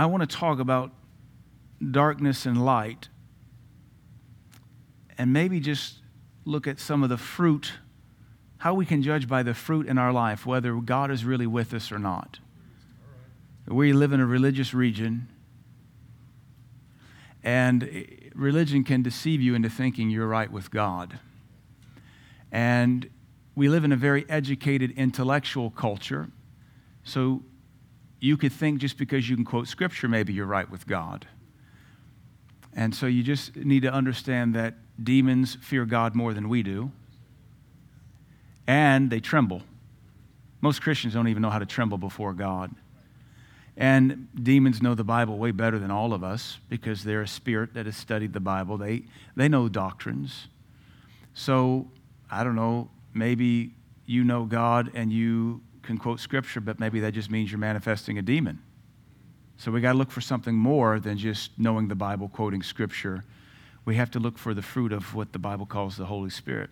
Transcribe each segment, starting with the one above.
I want to talk about darkness and light and maybe just look at some of the fruit, how we can judge by the fruit in our life whether God is really with us or not. We live in a religious region, and religion can deceive you into thinking you're right with God. And we live in a very educated intellectual culture, so you could think just because you can quote scripture, maybe you're right with God. And so you just need to understand that demons fear God more than we do, and they tremble. Most Christians don't even know how to tremble before God. And demons know the Bible way better than all of us because they're a spirit that has studied the Bible. They, they know doctrines. So, I don't know, maybe you know God and you can quote scripture, but maybe that just means you're manifesting a demon. So we got to look for something more than just knowing the Bible, quoting scripture. We have to look for the fruit of what the Bible calls the Holy Spirit.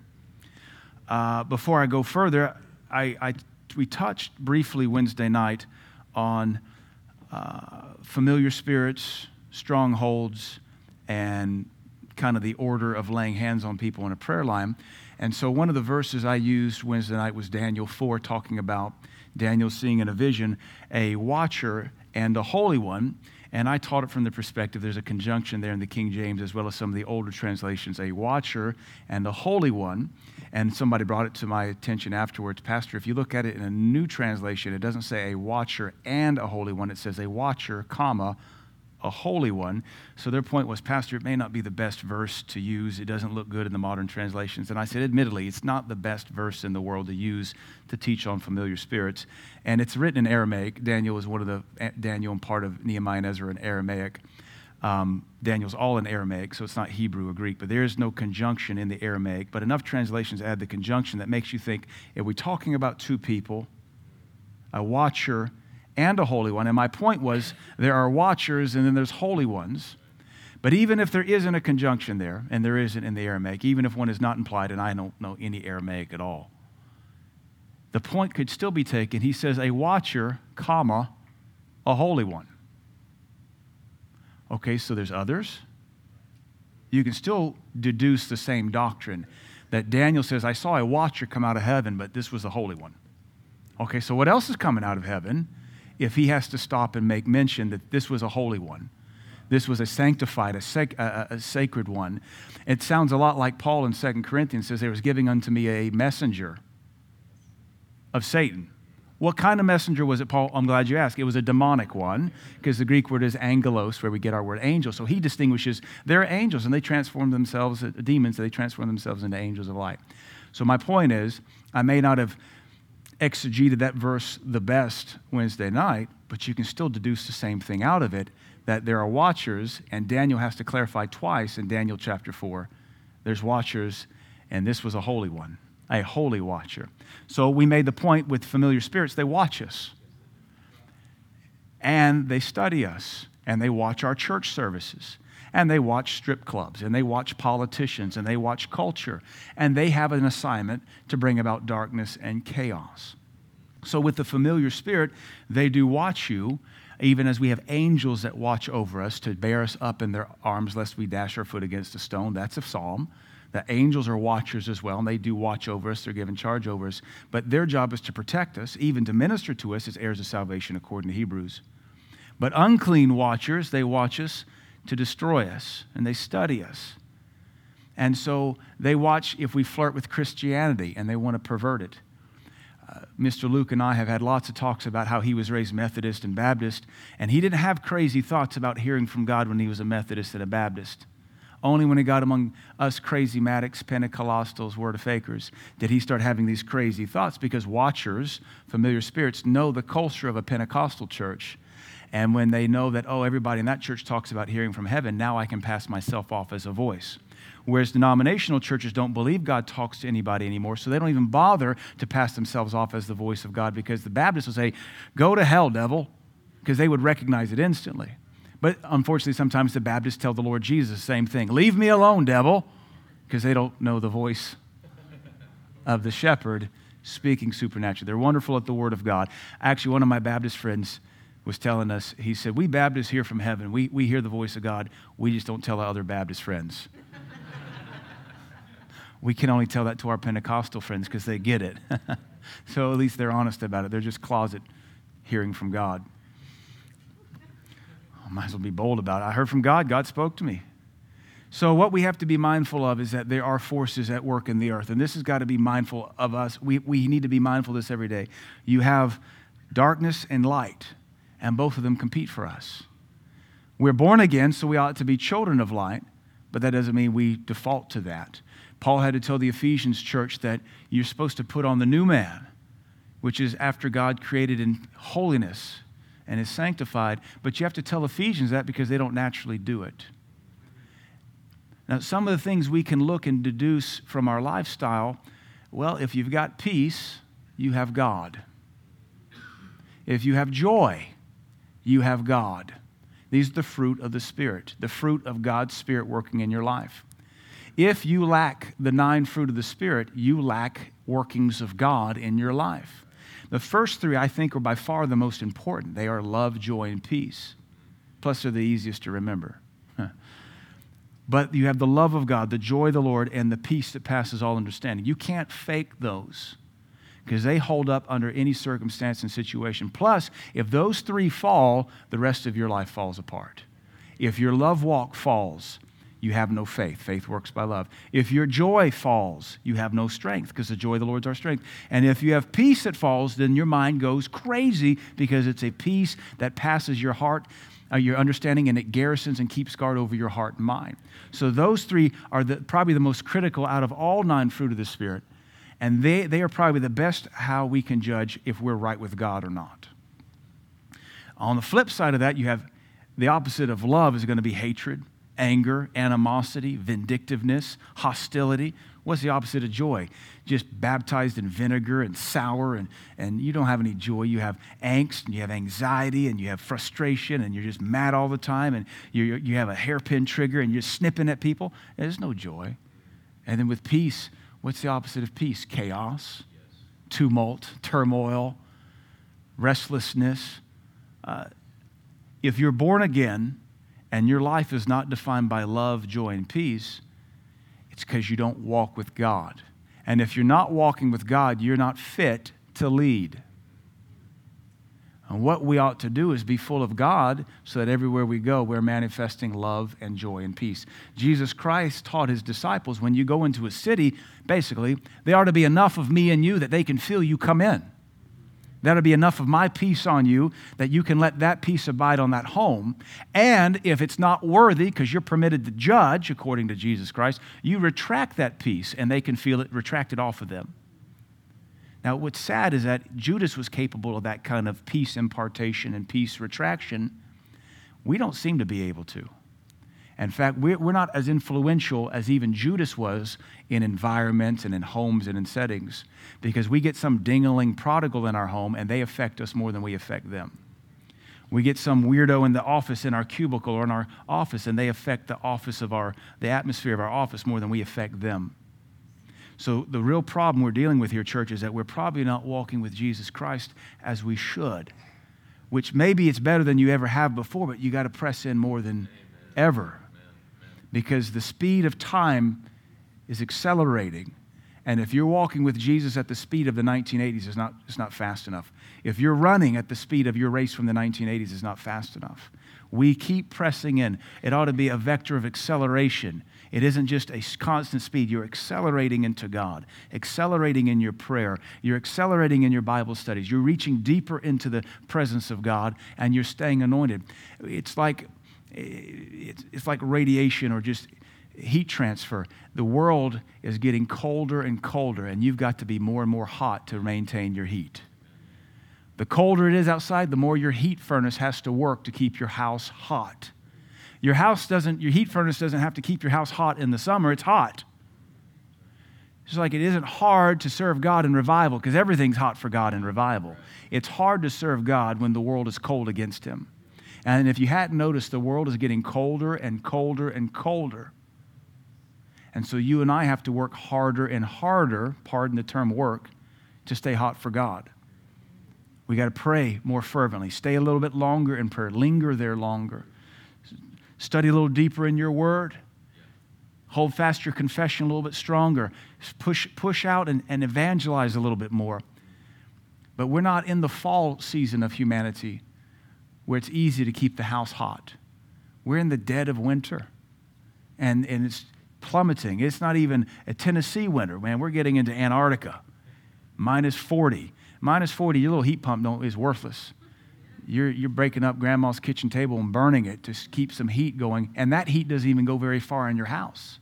Uh, before I go further, I, I, we touched briefly Wednesday night on uh, familiar spirits, strongholds, and kind of the order of laying hands on people in a prayer line. And so one of the verses I used Wednesday night was Daniel 4, talking about Daniel seeing in a vision a watcher and a holy one. And I taught it from the perspective there's a conjunction there in the King James as well as some of the older translations a watcher and a holy one. And somebody brought it to my attention afterwards. Pastor, if you look at it in a new translation, it doesn't say a watcher and a holy one, it says a watcher, comma, a holy one. So their point was, Pastor, it may not be the best verse to use. It doesn't look good in the modern translations. And I said, admittedly, it's not the best verse in the world to use to teach on familiar spirits. And it's written in Aramaic. Daniel is one of the, Daniel and part of Nehemiah and Ezra in Aramaic. Um, Daniel's all in Aramaic, so it's not Hebrew or Greek, but there is no conjunction in the Aramaic. But enough translations add the conjunction that makes you think, are we talking about two people, a watcher and a holy one. And my point was there are watchers and then there's holy ones. But even if there isn't a conjunction there, and there isn't in the Aramaic, even if one is not implied, and I don't know any Aramaic at all, the point could still be taken. He says, a watcher, comma, a holy one. Okay, so there's others. You can still deduce the same doctrine that Daniel says, I saw a watcher come out of heaven, but this was a holy one. Okay, so what else is coming out of heaven? If he has to stop and make mention that this was a holy one. This was a sanctified, a, a, a sacred one. It sounds a lot like Paul in 2 Corinthians says, There was giving unto me a messenger of Satan. What kind of messenger was it, Paul? I'm glad you asked. It was a demonic one, because the Greek word is angelos, where we get our word angel. So he distinguishes they're angels, and they transform themselves, uh, demons, they transform themselves into angels of light. So my point is, I may not have exegeted that verse the best Wednesday night, but you can still deduce the same thing out of it that there are watchers, and Daniel has to clarify twice in Daniel chapter 4. There's watchers, and this was a holy one, a holy watcher. So we made the point with familiar spirits, they watch us, and they study us, and they watch our church services and they watch strip clubs and they watch politicians and they watch culture and they have an assignment to bring about darkness and chaos. So, with the familiar spirit, they do watch you, even as we have angels that watch over us to bear us up in their arms lest we dash our foot against a stone. That's a psalm. The angels are watchers as well, and they do watch over us. They're given charge over us. But their job is to protect us, even to minister to us as heirs of salvation, according to Hebrews. But unclean watchers, they watch us to destroy us, and they study us. And so they watch if we flirt with Christianity and they want to pervert it. Uh, Mr. Luke and I have had lots of talks about how he was raised Methodist and Baptist, and he didn't have crazy thoughts about hearing from God when he was a Methodist and a Baptist. Only when he got among us crazy Maddox, Pentecostals, word of fakers, did he start having these crazy thoughts because watchers, familiar spirits, know the culture of a Pentecostal church and when they know that, oh, everybody in that church talks about hearing from heaven, now I can pass myself off as a voice. Whereas denominational churches don't believe God talks to anybody anymore, so they don't even bother to pass themselves off as the voice of God because the Baptists will say, Go to hell, devil, because they would recognize it instantly. But unfortunately, sometimes the Baptists tell the Lord Jesus the same thing Leave me alone, devil, because they don't know the voice of the shepherd speaking supernaturally. They're wonderful at the Word of God. Actually, one of my Baptist friends was telling us, he said, We Baptists hear from heaven. We, we hear the voice of God. We just don't tell our other Baptist friends. we can only tell that to our Pentecostal friends because they get it. so at least they're honest about it. They're just closet hearing from God. I might as well be bold about it. I heard from God. God spoke to me. So, what we have to be mindful of is that there are forces at work in the earth, and this has got to be mindful of us. We, we need to be mindful of this every day. You have darkness and light, and both of them compete for us. We're born again, so we ought to be children of light, but that doesn't mean we default to that. Paul had to tell the Ephesians church that you're supposed to put on the new man, which is after God created in holiness and is sanctified, but you have to tell Ephesians that because they don't naturally do it. Now, some of the things we can look and deduce from our lifestyle well, if you've got peace, you have God. If you have joy, you have God. These are the fruit of the Spirit, the fruit of God's Spirit working in your life. If you lack the nine fruit of the Spirit, you lack workings of God in your life. The first three, I think, are by far the most important. They are love, joy, and peace. Plus, they're the easiest to remember. But you have the love of God, the joy of the Lord, and the peace that passes all understanding. You can't fake those because they hold up under any circumstance and situation. Plus, if those three fall, the rest of your life falls apart. If your love walk falls, you have no faith. Faith works by love. If your joy falls, you have no strength because the joy of the Lord is our strength. And if you have peace that falls, then your mind goes crazy because it's a peace that passes your heart uh, your understanding, and it garrisons and keeps guard over your heart and mind. So those three are the, probably the most critical out of all nine fruit of the Spirit. And they, they are probably the best how we can judge if we're right with God or not. On the flip side of that, you have the opposite of love is going to be hatred, anger, animosity, vindictiveness, hostility. What's the opposite of joy? Just baptized in vinegar and sour, and, and you don't have any joy. You have angst, and you have anxiety, and you have frustration, and you're just mad all the time, and you you have a hairpin trigger, and you're snipping at people. There's no joy. And then with peace, what's the opposite of peace? Chaos, tumult, turmoil, restlessness. Uh, if you're born again and your life is not defined by love, joy, and peace, it's because you don't walk with God. And if you're not walking with God, you're not fit to lead. And what we ought to do is be full of God so that everywhere we go, we're manifesting love and joy and peace. Jesus Christ taught his disciples when you go into a city, basically, there ought to be enough of me and you that they can feel you come in. That'll be enough of my peace on you that you can let that peace abide on that home. And if it's not worthy, because you're permitted to judge according to Jesus Christ, you retract that peace and they can feel it retracted off of them. Now, what's sad is that Judas was capable of that kind of peace impartation and peace retraction. We don't seem to be able to. In fact, we're not as influential as even Judas was in environments and in homes and in settings because we get some dingling prodigal in our home and they affect us more than we affect them. We get some weirdo in the office in our cubicle or in our office and they affect the office of our, the atmosphere of our office more than we affect them. So the real problem we're dealing with here, church, is that we're probably not walking with Jesus Christ as we should, which maybe it's better than you ever have before, but you got to press in more than ever because the speed of time is accelerating. And if you're walking with Jesus at the speed of the 1980s, it's not, it's not fast enough. If you're running at the speed of your race from the 1980s, it's not fast enough. We keep pressing in. It ought to be a vector of acceleration. It isn't just a constant speed. You're accelerating into God, accelerating in your prayer. You're accelerating in your Bible studies. You're reaching deeper into the presence of God, and you're staying anointed. It's like eh, it's like radiation or just heat transfer. The world is getting colder and colder, and you've got to be more and more hot to maintain your heat. The colder it is outside, the more your heat furnace has to work to keep your house hot. Your house doesn't, your heat furnace doesn't have to keep your house hot in the summer, it's hot. It's like it isn't hard to serve God in revival because everything's hot for God in revival. It's hard to serve God when the world is cold against Him. And if you hadn't noticed, the world is getting colder and colder and colder. And so you and I have to work harder and harder, pardon the term work, to stay hot for God. We got to pray more fervently. Stay a little bit longer in prayer. Linger there longer. Study a little deeper in your word. Hold fast your confession a little bit stronger. Push, push out and, and evangelize a little bit more. But we're not in the fall season of humanity where it's easy to keep the house hot. We're in the dead of winter, and, and it's plummeting. It's not even a Tennessee winter, man. We're getting into Antarctica, minus 40. Minus 40, your little heat pump don't, is worthless. You're, you're breaking up grandma's kitchen table and burning it to keep some heat going, and that heat doesn't even go very far in your house.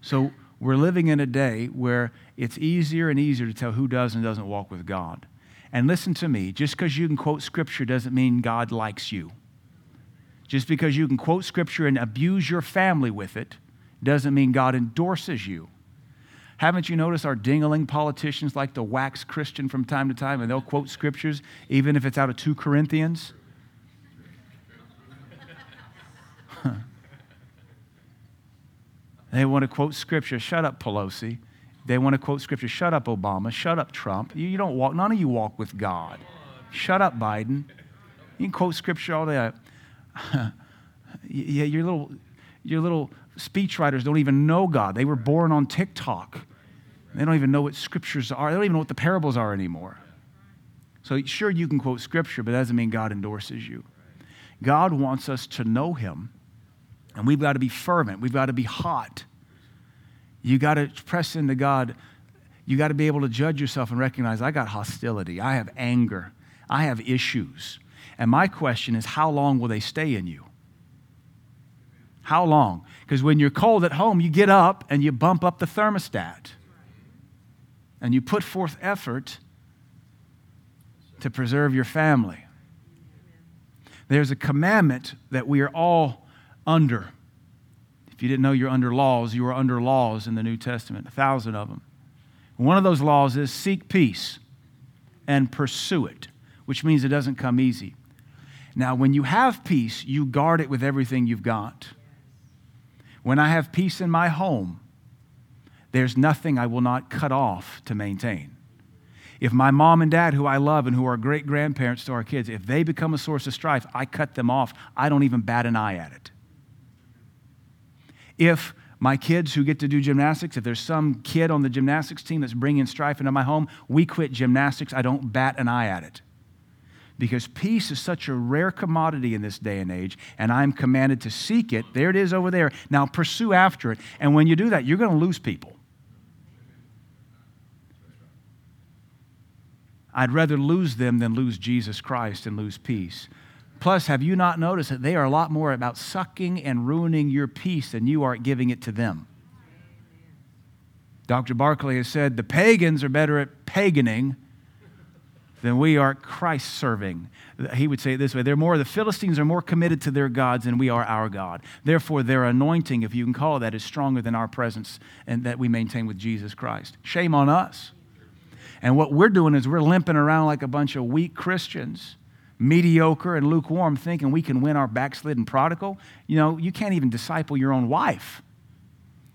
So we're living in a day where it's easier and easier to tell who does and doesn't walk with God. And listen to me just because you can quote scripture doesn't mean God likes you. Just because you can quote scripture and abuse your family with it doesn't mean God endorses you. Haven't you noticed our dingling politicians like to wax Christian from time to time and they'll quote scriptures even if it's out of 2 Corinthians? they want to quote scripture. Shut up, Pelosi. They want to quote scripture. Shut up, Obama. Shut up, Trump. You, you don't walk, none of you walk with God. Shut up, Biden. You can quote scripture all day. yeah, your little, your little speechwriters don't even know God. They were born on TikTok. They don't even know what scriptures are. They don't even know what the parables are anymore. So, sure, you can quote scripture, but that doesn't mean God endorses you. God wants us to know Him, and we've got to be fervent. We've got to be hot. You got to press into God. You got to be able to judge yourself and recognize I got hostility, I have anger, I have issues. And my question is, how long will they stay in you? How long? Because when you're cold at home, you get up and you bump up the thermostat and you put forth effort to preserve your family. There's a commandment that we are all under. If you didn't know you're under laws, you are under laws in the New Testament, a thousand of them. One of those laws is seek peace and pursue it, which means it doesn't come easy. Now, when you have peace, you guard it with everything you've got. When I have peace in my home, there's nothing I will not cut off to maintain. If my mom and dad, who I love and who are great grandparents to our kids, if they become a source of strife, I cut them off. I don't even bat an eye at it. If my kids who get to do gymnastics, if there's some kid on the gymnastics team that's bringing strife into my home, we quit gymnastics. I don't bat an eye at it. Because peace is such a rare commodity in this day and age, and I'm commanded to seek it. There it is over there. Now pursue after it. And when you do that, you're going to lose people. I'd rather lose them than lose Jesus Christ and lose peace. Plus, have you not noticed that they are a lot more about sucking and ruining your peace than you are giving it to them? Dr. Barclay has said the pagans are better at paganing than we are Christ serving. He would say it this way they're more, the Philistines are more committed to their gods than we are our God. Therefore, their anointing, if you can call that, is stronger than our presence and that we maintain with Jesus Christ. Shame on us. And what we're doing is we're limping around like a bunch of weak Christians mediocre and lukewarm, thinking we can win our backslidden prodigal. You know, you can't even disciple your own wife.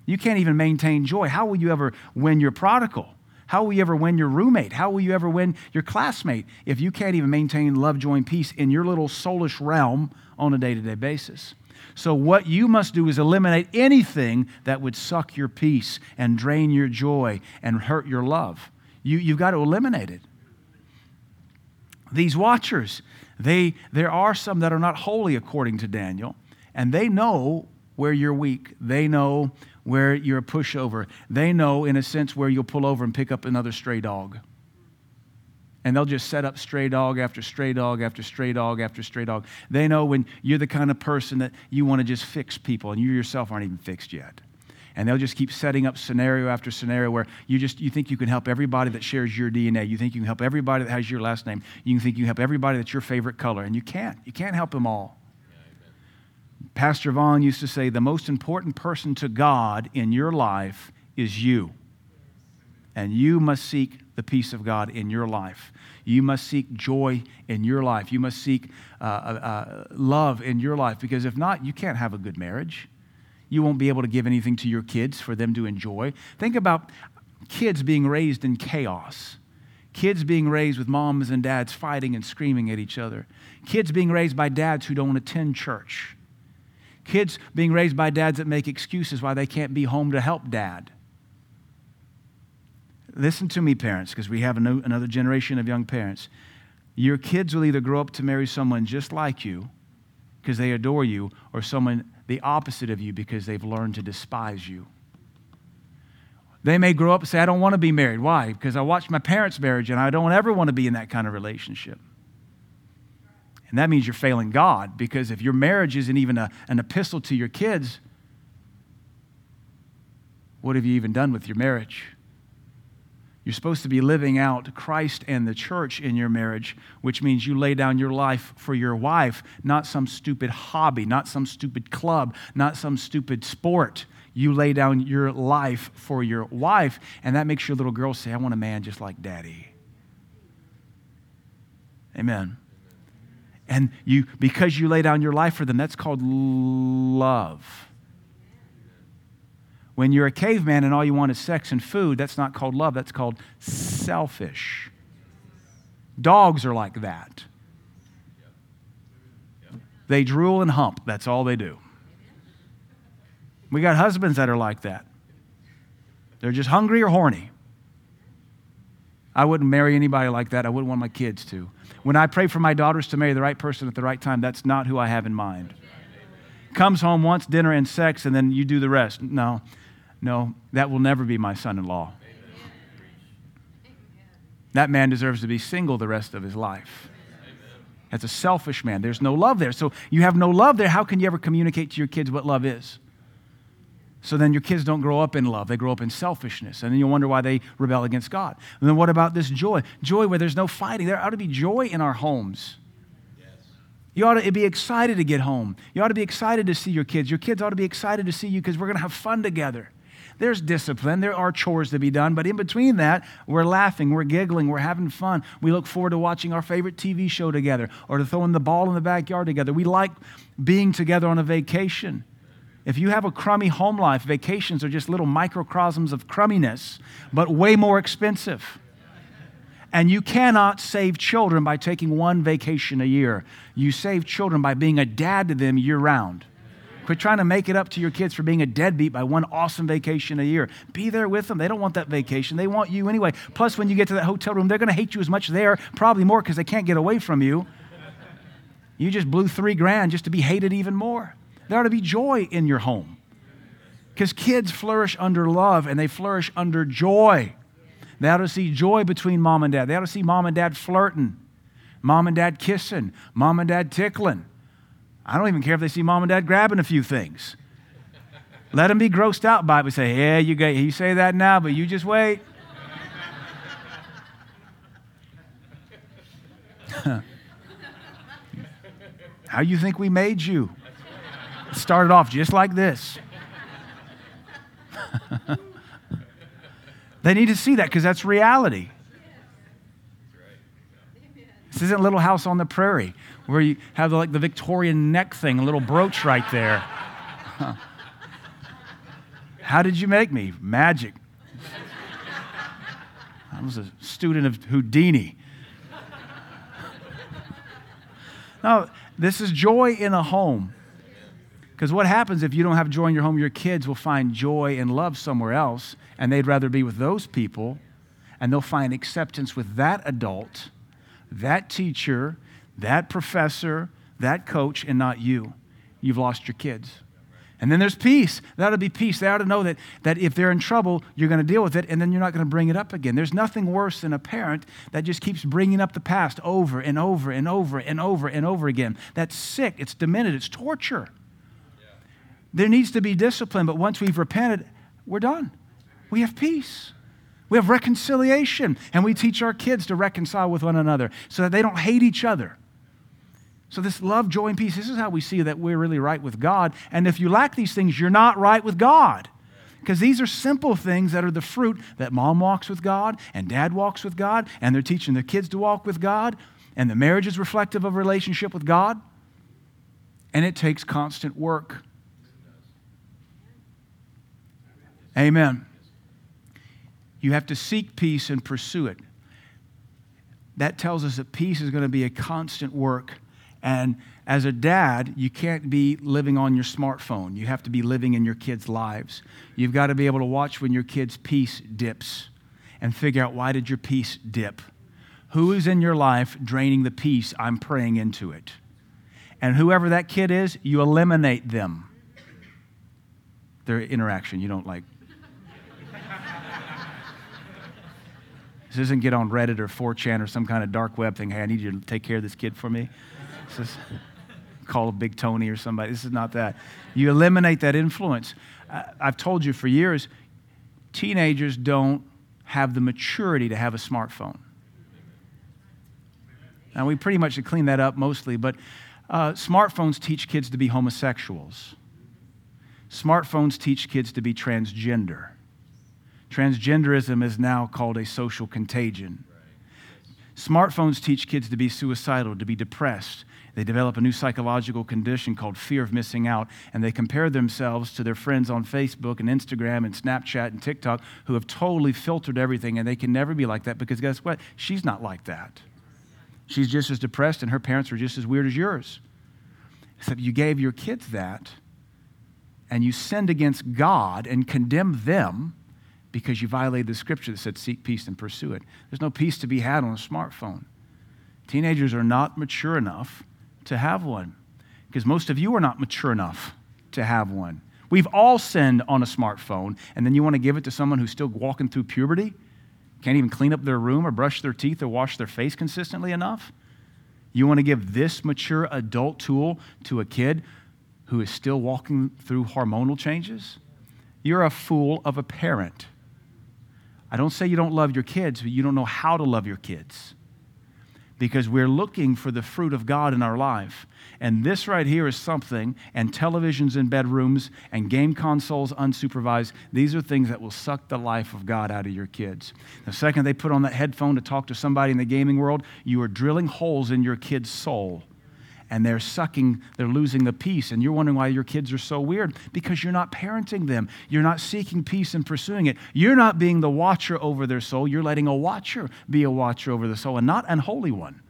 You can't even maintain joy. How will you ever win your prodigal? How will you ever win your roommate? How will you ever win your classmate if you can't even maintain love, joy, and peace in your little soulish realm on a day to day basis? So, what you must do is eliminate anything that would suck your peace and drain your joy and hurt your love. You, you've got to eliminate it. These watchers, they, there are some that are not holy according to Daniel, and they know where you're weak. They know where you're a pushover. They know, in a sense, where you'll pull over and pick up another stray dog. And they'll just set up stray dog after stray dog after stray dog after stray dog. They know when you're the kind of person that you want to just fix people and you yourself aren't even fixed yet and they'll just keep setting up scenario after scenario where you just you think you can help everybody that shares your DNA. You think you can help everybody that has your last name. You think you can help everybody that's your favorite color, and you can't. You can't help them all. Yeah, Pastor Vaughn used to say the most important person to God in your life is you. And you must seek the peace of God in your life. You must seek joy in your life. You must seek uh, uh, uh love in your life because if not, you can't have a good marriage. You won't be able to give anything to your kids for them to enjoy. Think about kids being raised in chaos. Kids being raised with moms and dads fighting and screaming at each other. Kids being raised by dads who don't attend church. Kids being raised by dads that make excuses why they can't be home to help dad. Listen to me, parents, because we have another generation of young parents. Your kids will either grow up to marry someone just like you because they adore you, or someone the opposite of you because they've learned to despise you. They may grow up and say, I don't want to be married. Why? Because I watched my parents' marriage and I don't ever want to be in that kind of relationship. And that means you're failing God because if your marriage isn't even a, an epistle to your kids, what have you even done with your marriage? You're supposed to be living out Christ and the church in your marriage, which means you lay down your life for your wife, not some stupid hobby, not some stupid club, not some stupid sport. You lay down your life for your wife, and that makes your little girl say, I want a man just like daddy. Amen. And you, because you lay down your life for them, that's called love. When you're a caveman and all you want is sex and food, that's not called love, that's called selfish. Dogs are like that. They drool and hump, that's all they do. We got husbands that are like that. They're just hungry or horny. I wouldn't marry anybody like that. I wouldn't want my kids to. When I pray for my daughters to marry the right person at the right time, that's not who I have in mind. Comes home, wants dinner and sex, and then you do the rest. No, no, that will never be my son in law. That man deserves to be single the rest of his life. That's a selfish man. There's no love there. So you have no love there. How can you ever communicate to your kids what love is? So then your kids don't grow up in love. They grow up in selfishness. And then you wonder why they rebel against God. And then what about this joy? Joy where there's no fighting. There ought to be joy in our homes. You ought to be excited to get home. You ought to be excited to see your kids. Your kids ought to be excited to see you because we're going to have fun together. There's discipline, there are chores to be done, but in between that, we're laughing, we're giggling, we're having fun. We look forward to watching our favorite TV show together or to throwing the ball in the backyard together. We like being together on a vacation. If you have a crummy home life, vacations are just little microcosms of crumminess, but way more expensive. And you cannot save children by taking one vacation a year. You save children by being a dad to them year round. Quit trying to make it up to your kids for being a deadbeat by one awesome vacation a year. Be there with them. They don't want that vacation. They want you anyway. Plus, when you get to that hotel room, they're going to hate you as much there, probably more because they can't get away from you. You just blew three grand just to be hated even more. There ought to be joy in your home. Because kids flourish under love and they flourish under joy. They ought to see joy between mom and dad. They ought to see mom and dad flirting, mom and dad kissing, mom and dad tickling. I don't even care if they see mom and dad grabbing a few things. Let them be grossed out by it. We say, yeah, you, you say that now, but you just wait. How you think we made you? It started off just like this. they need to see that because that's reality. This isn't Little House on the Prairie where you have like the Victorian neck thing, a little brooch right there. Huh. How did you make me? Magic. I was a student of Houdini. no, this is joy in a home. Because what happens if you don't have joy in your home? Your kids will find joy and love somewhere else, and they'd rather be with those people, and they'll find acceptance with that adult, that teacher, that professor, that coach, and not you. You've lost your kids. And then there's peace. That ought to be peace. They ought to know that, that if they're in trouble, you're going to deal with it, and then you're not going to bring it up again. There's nothing worse than a parent that just keeps bringing up the past over and over and over and over and over again. That's sick. It's demented. It's torture. There needs to be discipline, but once we've repented, we're done. We have peace. We have reconciliation, and we teach our kids to reconcile with one another so that they don't hate each other. So, this love, joy, and peace, this is how we see that we're really right with God. And if you lack these things, you're not right with God. Because these are simple things that are the fruit that mom walks with God and dad walks with God, and they're teaching their kids to walk with God, and the marriage is reflective of relationship with God. And it takes constant work. Amen. You have to seek peace and pursue it. that tells us that peace is going to be a constant work. And as a dad, you can't be living on your smartphone. You have to be living in your kids' lives. You've got to be able to watch when your kid's peace dips and figure out why did your peace dip? Who is in your life draining the peace I'm praying into it? And whoever that kid is, you eliminate them. Their interaction, you don't like. this isn't get on Reddit or 4chan or some kind of dark web thing. Hey, I need you to take care of this kid for me. Call a Big Tony or somebody. This is not that. You eliminate that influence. I've told you for years, teenagers don't have the maturity to have a smartphone. Now, we pretty much clean that up mostly, but uh, smartphones teach kids to be homosexuals. Smartphones teach kids to be transgender. Transgenderism is now called a social contagion. Smartphones teach kids to be suicidal, to be depressed. They develop a new psychological condition called fear of missing out, and they compare themselves to their friends on Facebook and Instagram and Snapchat and TikTok who have totally filtered everything, and they can never be like that because guess what? She's not like that. She's just as depressed, and her parents are just as weird as yours. Except you gave your kids that, and you sinned against God and condemned them because you violated the scripture that said, Seek peace and pursue it. There's no peace to be had on a smartphone. Teenagers are not mature enough to have one because most of you are not mature enough to have one. We've all sinned on a smartphone, and then you want to give it to someone who's still walking through puberty? can't even clean up their room or brush their teeth or wash their face consistently enough? You want to give this mature adult tool to a kid who is still walking through hormonal changes? You're a fool of a parent. I don't say you don't love your kids, but you don't know how to love your kids because we're looking for the fruit of God in our life. And this right here is something, and televisions in bedrooms and game consoles unsupervised, these are things that will suck the life of God out of your kids. The second they put on that headphone to talk to somebody in the gaming world, you are drilling holes in your kid's soul and they're sucking, they're losing the peace. And you're wondering why your kids are so weird because you're not parenting them. You're not seeking peace and pursuing it. You're not being the watcher over their soul. You're letting a watcher be a watcher over the soul and not an holy one.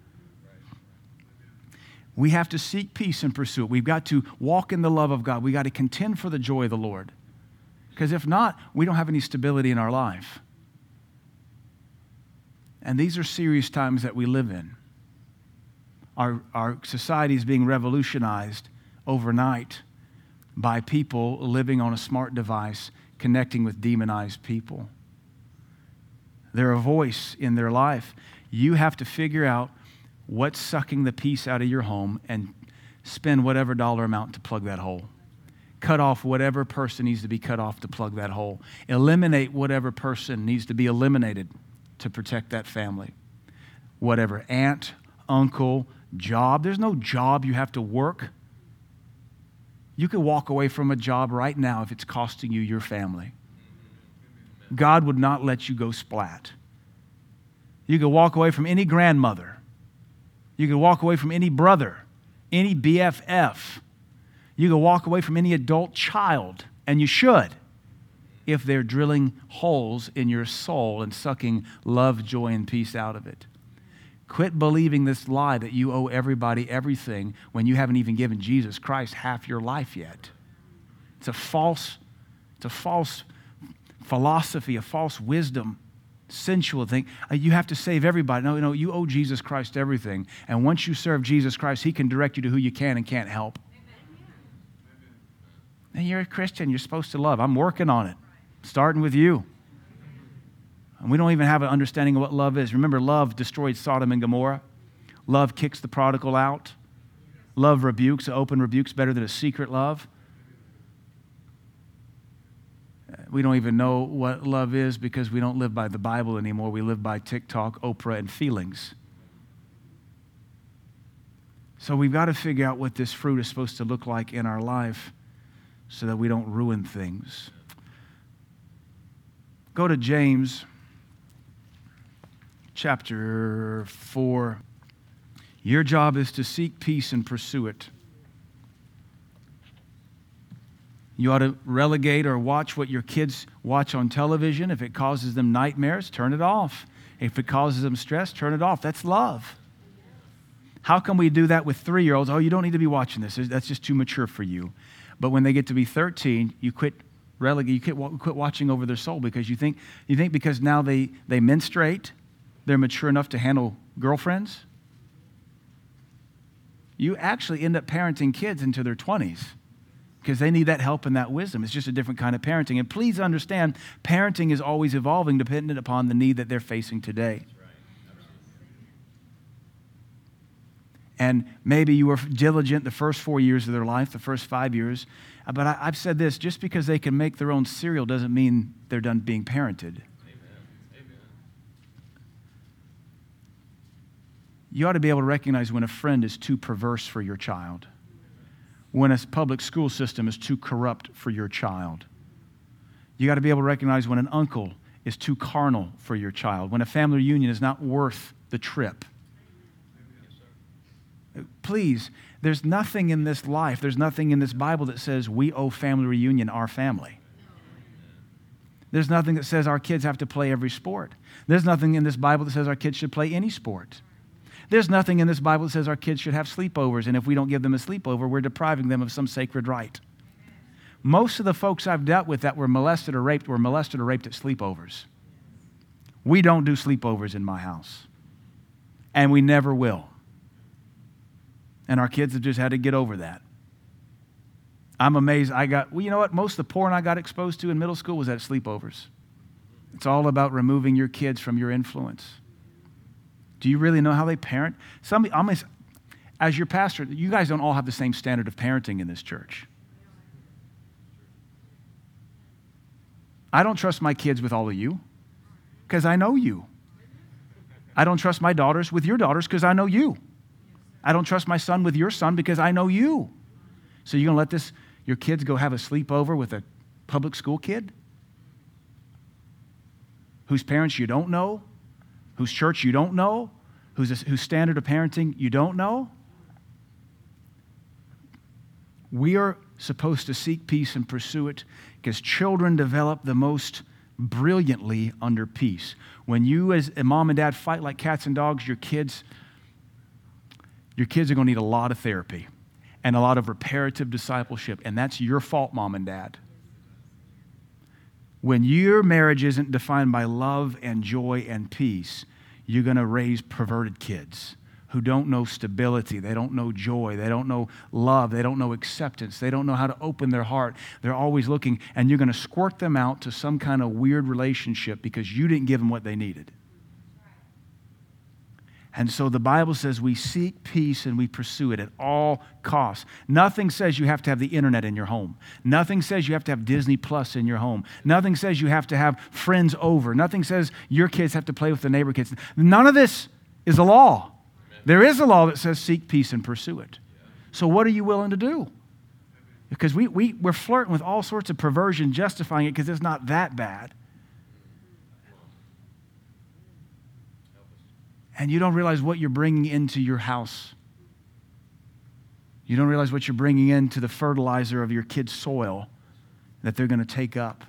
We have to seek peace and pursue it. We've got to walk in the love of God. We've got to contend for the joy of the Lord. Because if not, we don't have any stability in our life. And these are serious times that we live in our, our society is being revolutionized overnight by people living on a smart device connecting with demonized people. They're a voice in their life. You have to figure out what's sucking the peace out of your home and spend whatever dollar amount to plug that hole. Cut off whatever person needs to be cut off to plug that hole. Eliminate whatever person needs to be eliminated to protect that family. Whatever aunt, uncle, job. There's no job you have to work. You could walk away from a job right now if it's costing you your family. God would not let you go splat. You could walk away from any grandmother. You could walk away from any brother, any BFF. You could walk away from any adult child, and you should if they're drilling holes in your soul and sucking love, joy, and peace out of it. Quit believing this lie that you owe everybody everything when you haven't even given Jesus Christ half your life yet. It's a false, it's a false philosophy, a false wisdom, sensual thing. Uh, you have to save everybody. No, no, you owe Jesus Christ everything. And once you serve Jesus Christ, He can direct you to who you can and can't help. And you're a Christian. You're supposed to love. I'm working on it, starting with you. And we don't even have an understanding of what love is. Remember, love destroyed Sodom and Gomorrah. Love kicks the prodigal out. Love rebukes, open rebukes better than a secret love. Uh, we don't even know what love is because we don't live by the Bible anymore. We live by TikTok, Oprah, and feelings. So we've got to figure out what this fruit is supposed to look like in our life so that we don't ruin things. Go to James chapter 4. Your job is to seek peace and pursue it. You ought to relegate or watch what your kids watch on television. If it causes them nightmares, turn it off. If it causes them stress, turn it off. That's love. How can we do that with three year olds? Oh, you don't need to be watching this. That's just too mature for you. But when they get to be 13, you quit relegate, you quit, quit watching over their soul because you think, you think because now they, they menstruate, they're mature enough to handle girlfriends. You actually end up parenting kids into their 20s because they need that help and that wisdom. It's just a different kind of parenting. And please understand, parenting is always evolving dependent upon the need that they're facing today. And maybe you were diligent the first four years of their life, the first five years. But I, have said this just because they can make their own cereal doesn't mean they're done being parented. You ought to be able to recognize when a friend is too perverse for your child, when a public school system is too corrupt for your child. You got to be able to recognize when an uncle is too carnal for your child, when a family reunion is not worth the trip please, there's nothing in this life, there's nothing in this Bible that says we owe family reunion our family. There's nothing that says our kids have to play every sport. There's nothing in this Bible that says our kids should play any sport. There's nothing in this Bible that says our kids should have sleepovers, and if we don't give them a sleepover, we're depriving them of some sacred right. Most of the folks I've dealt with that were molested or raped were molested or raped at sleepovers. We don't do sleepovers in my house, and we never will. And our kids have just had to get over that. I'm amazed. I got, well, you know what? Most of the porn I got exposed to in middle school was at sleepovers. It's all about removing your kids from your influence. Do you really know how they parent? Some, I'm, as your pastor, you guys don't all have the same standard of parenting in this church. I don't trust my kids with all of you because I know you. I don't trust my daughters with your daughters because I know you. I don't trust my son with your son because I know you. So you're going to let this your kids go have a sleepover with a public school kid? Whose parents you don't know? Whose church you don't know? Whose, whose standard of parenting you don't know? We are supposed to seek peace and pursue it because children develop the most brilliantly under peace. When you, as a mom and dad, fight like cats and dogs, your kids your kids are going to need a lot of therapy and a lot of reparative discipleship, and that's your fault, mom and dad. When your marriage isn't defined by love and joy and peace, you're going to raise perverted kids who don't know stability. They don't know joy. They don't know love. They don't know acceptance. They don't know how to open their heart. They're always looking, and you're going to squirt them out to some kind of weird relationship because you didn't give them what they needed. And so the Bible says we seek peace and we pursue it at all costs. Nothing says you have to have the internet in your home. Nothing says you have to have Disney Plus in your home. Nothing says you have to have friends over. Nothing says your kids have to play with the neighbor kids. None of this is a law. There is a law that says seek peace and pursue it. So what are you willing to do? Because we, we, we're flirting with all sorts of perversion, justifying it because it's not that bad. And you don't realize what you're bringing into your house. You don't realize what you're bringing into the fertilizer of your kids' soil that they're going to take up.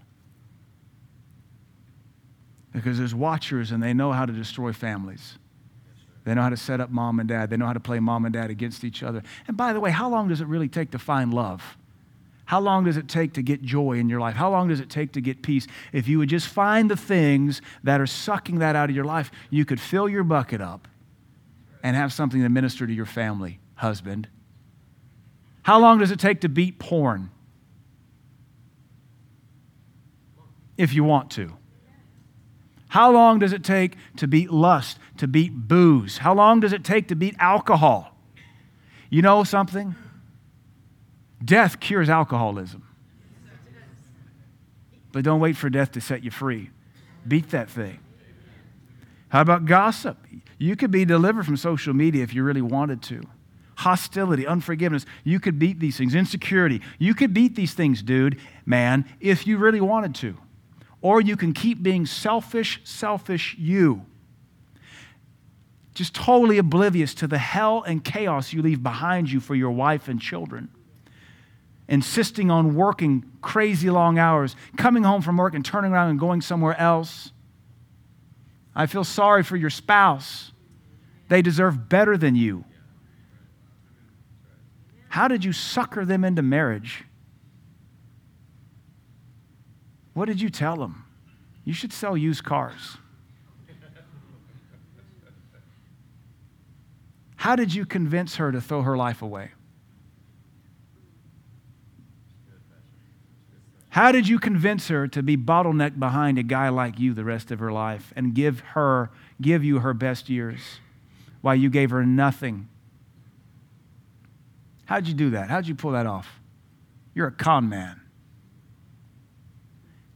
Because there's watchers and they know how to destroy families. They know how to set up mom and dad. They know how to play mom and dad against each other. And by the way, how long does it really take to find love? How long does it take to get joy in your life? How long does it take to get peace? If you would just find the things that are sucking that out of your life, you could fill your bucket up and have something to minister to your family, husband. How long does it take to beat porn? If you want to. How long does it take to beat lust, to beat booze? How long does it take to beat alcohol? You know something? Death cures alcoholism. But don't wait for death to set you free. Beat that thing. How about gossip? You could be delivered from social media if you really wanted to. Hostility, unforgiveness. You could beat these things. Insecurity. You could beat these things, dude, man, if you really wanted to. Or you can keep being selfish, selfish you. Just totally oblivious to the hell and chaos you leave behind you for your wife and children insisting on working crazy long hours, coming home from work and turning around and going somewhere else. I feel sorry for your spouse. They deserve better than you. How did you sucker them into marriage? What did you tell them? You should sell used cars. How did you convince her to throw her life away? How did you convince her to be bottlenecked behind a guy like you the rest of her life and give her, give you her best years while you gave her nothing? How'd you do that? How'd you pull that off? You're a con man.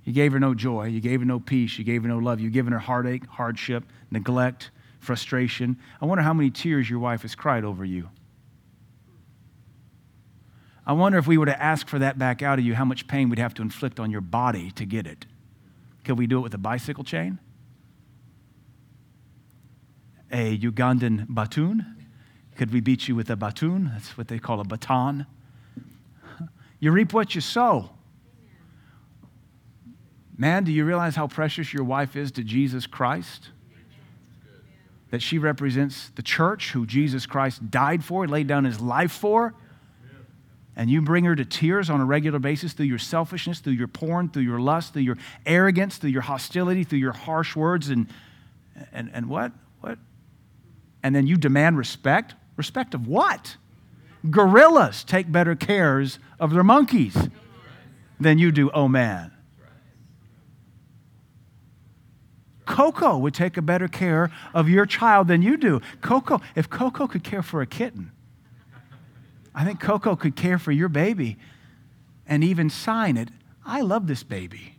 You gave her no joy. You gave her no peace. You gave her no love. You've given her heartache, hardship, neglect, frustration. I wonder how many tears your wife has cried over you. I wonder if we were to ask for that back out of you, how much pain we'd have to inflict on your body to get it. Could we do it with a bicycle chain? A Ugandan batoon? Could we beat you with a batoon? That's what they call a baton. You reap what you sow. Man, do you realize how precious your wife is to Jesus Christ? That she represents the church who Jesus Christ died for, laid down his life for and you bring her to tears on a regular basis through your selfishness, through your porn, through your lust, through your arrogance, through your hostility, through your harsh words, and, and, and what? What? And then you demand respect? Respect of what? Gorillas take better cares of their monkeys than you do, oh man. Coco would take a better care of your child than you do. Coco, if Coco could care for a kitten, I think Coco could care for your baby and even sign it. I love this baby.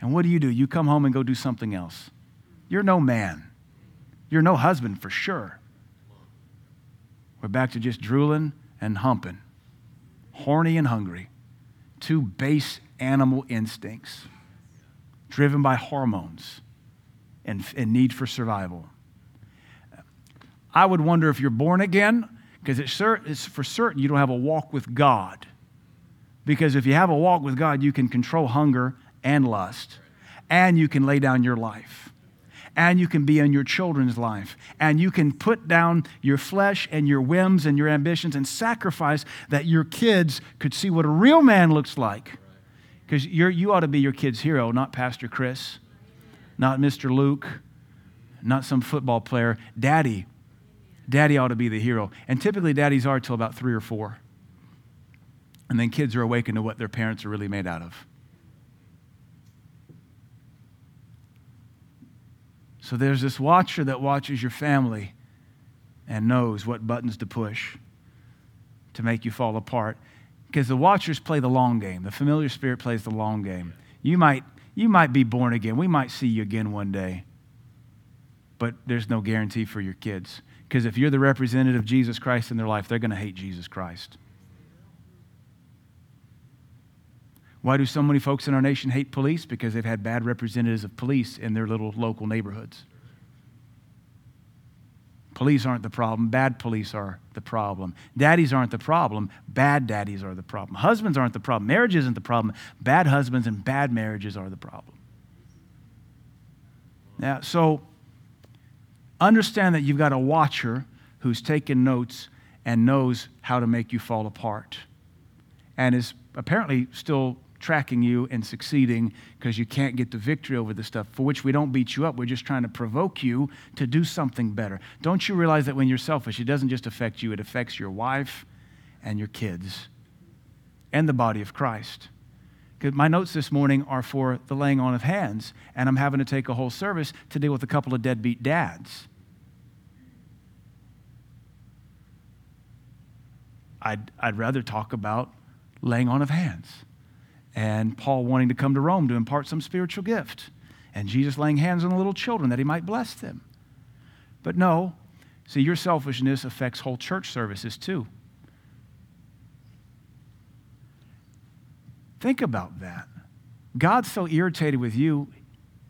And what do you do? You come home and go do something else. You're no man. You're no husband for sure. We're back to just drooling and humping, horny and hungry. Two base animal instincts driven by hormones and, and need for survival. I would wonder if you're born again because it's, for certain you don't have a walk with God. Because if you have a walk with God, you can control hunger and lust, and you can lay down your life, and you can be in your children's life, and you can put down your flesh and your whims and your ambitions and sacrifice that your kids could see what a real man looks like. Because you ought to be your kid's hero, not Pastor Chris, not Mr. Luke, not some football player. Daddy, Daddy ought to be the hero. And typically, daddies are till about three or four. And then kids are awakened to what their parents are really made out of. So there's this watcher that watches your family and knows what buttons to push to make you fall apart. Because the watchers play the long game. The familiar spirit plays the long game. You might, you might be born again. We might see you again one day. But there's no guarantee for your kids. Because if you're the representative of Jesus Christ in their life, they're going to hate Jesus Christ. Why do so many folks in our nation hate police? Because they've had bad representatives of police in their little local neighborhoods. Police aren't the problem, bad police are the problem. Daddies aren't the problem, bad daddies are the problem. Husbands aren't the problem, marriage isn't the problem, bad husbands and bad marriages are the problem. Now, so Understand that you've got a watcher who's taken notes and knows how to make you fall apart and is apparently still tracking you and succeeding because you can't get the victory over the stuff for which we don't beat you up. We're just trying to provoke you to do something better. Don't you realize that when you're selfish, it doesn't just affect you, it affects your wife and your kids and the body of Christ? My notes this morning are for the laying on of hands, and I'm having to take a whole service to deal with a couple of deadbeat dads. I'd, I'd rather talk about laying on of hands and Paul wanting to come to Rome to impart some spiritual gift and Jesus laying hands on the little children that he might bless them. But no, see, your selfishness affects whole church services too. Think about that. God's so irritated with you,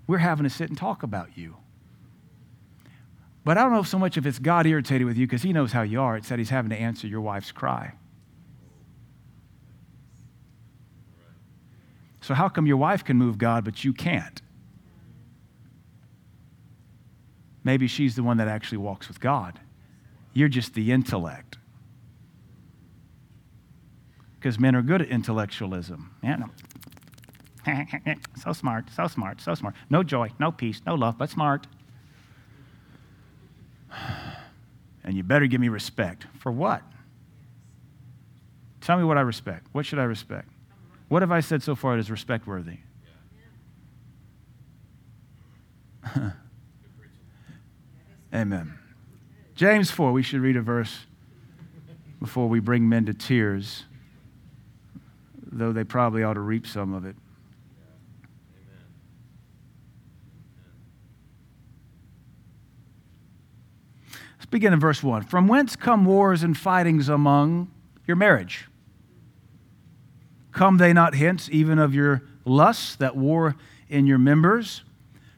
we're having to sit and talk about you. But I don't know so much if it's God irritated with you because he knows how you are. It's that he's having to answer your wife's cry. So, how come your wife can move God, but you can't? maybe she's the one that actually walks with God. You're just the intellect. Because men are good at intellectualism. Yeah, no. so smart, so smart, so smart. No joy, no peace, no love, but smart. And you better give me respect. For what? Tell me what I respect. What should I respect? What have I said so far that is respect worthy? Amen. James 4, we should read a verse before we bring men to tears, though they probably ought to reap some of it. Let's begin in verse 1. From whence come wars and fightings among your marriage? Come they not hence, even of your lusts that war in your members?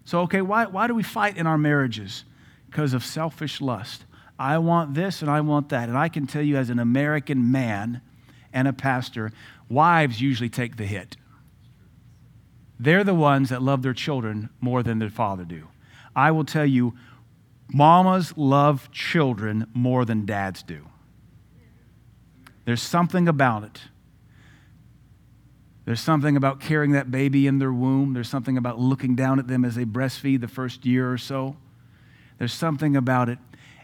So, okay, why, why do we fight in our marriages? Because of selfish lust. I want this and I want that. And I can tell you, as an American man and a pastor, wives usually take the hit. They're the ones that love their children more than their father do. I will tell you, mamas love children more than dads do. There's something about it. There's something about carrying that baby in their womb. There's something about looking down at them as they breastfeed the first year or so. There's something about it.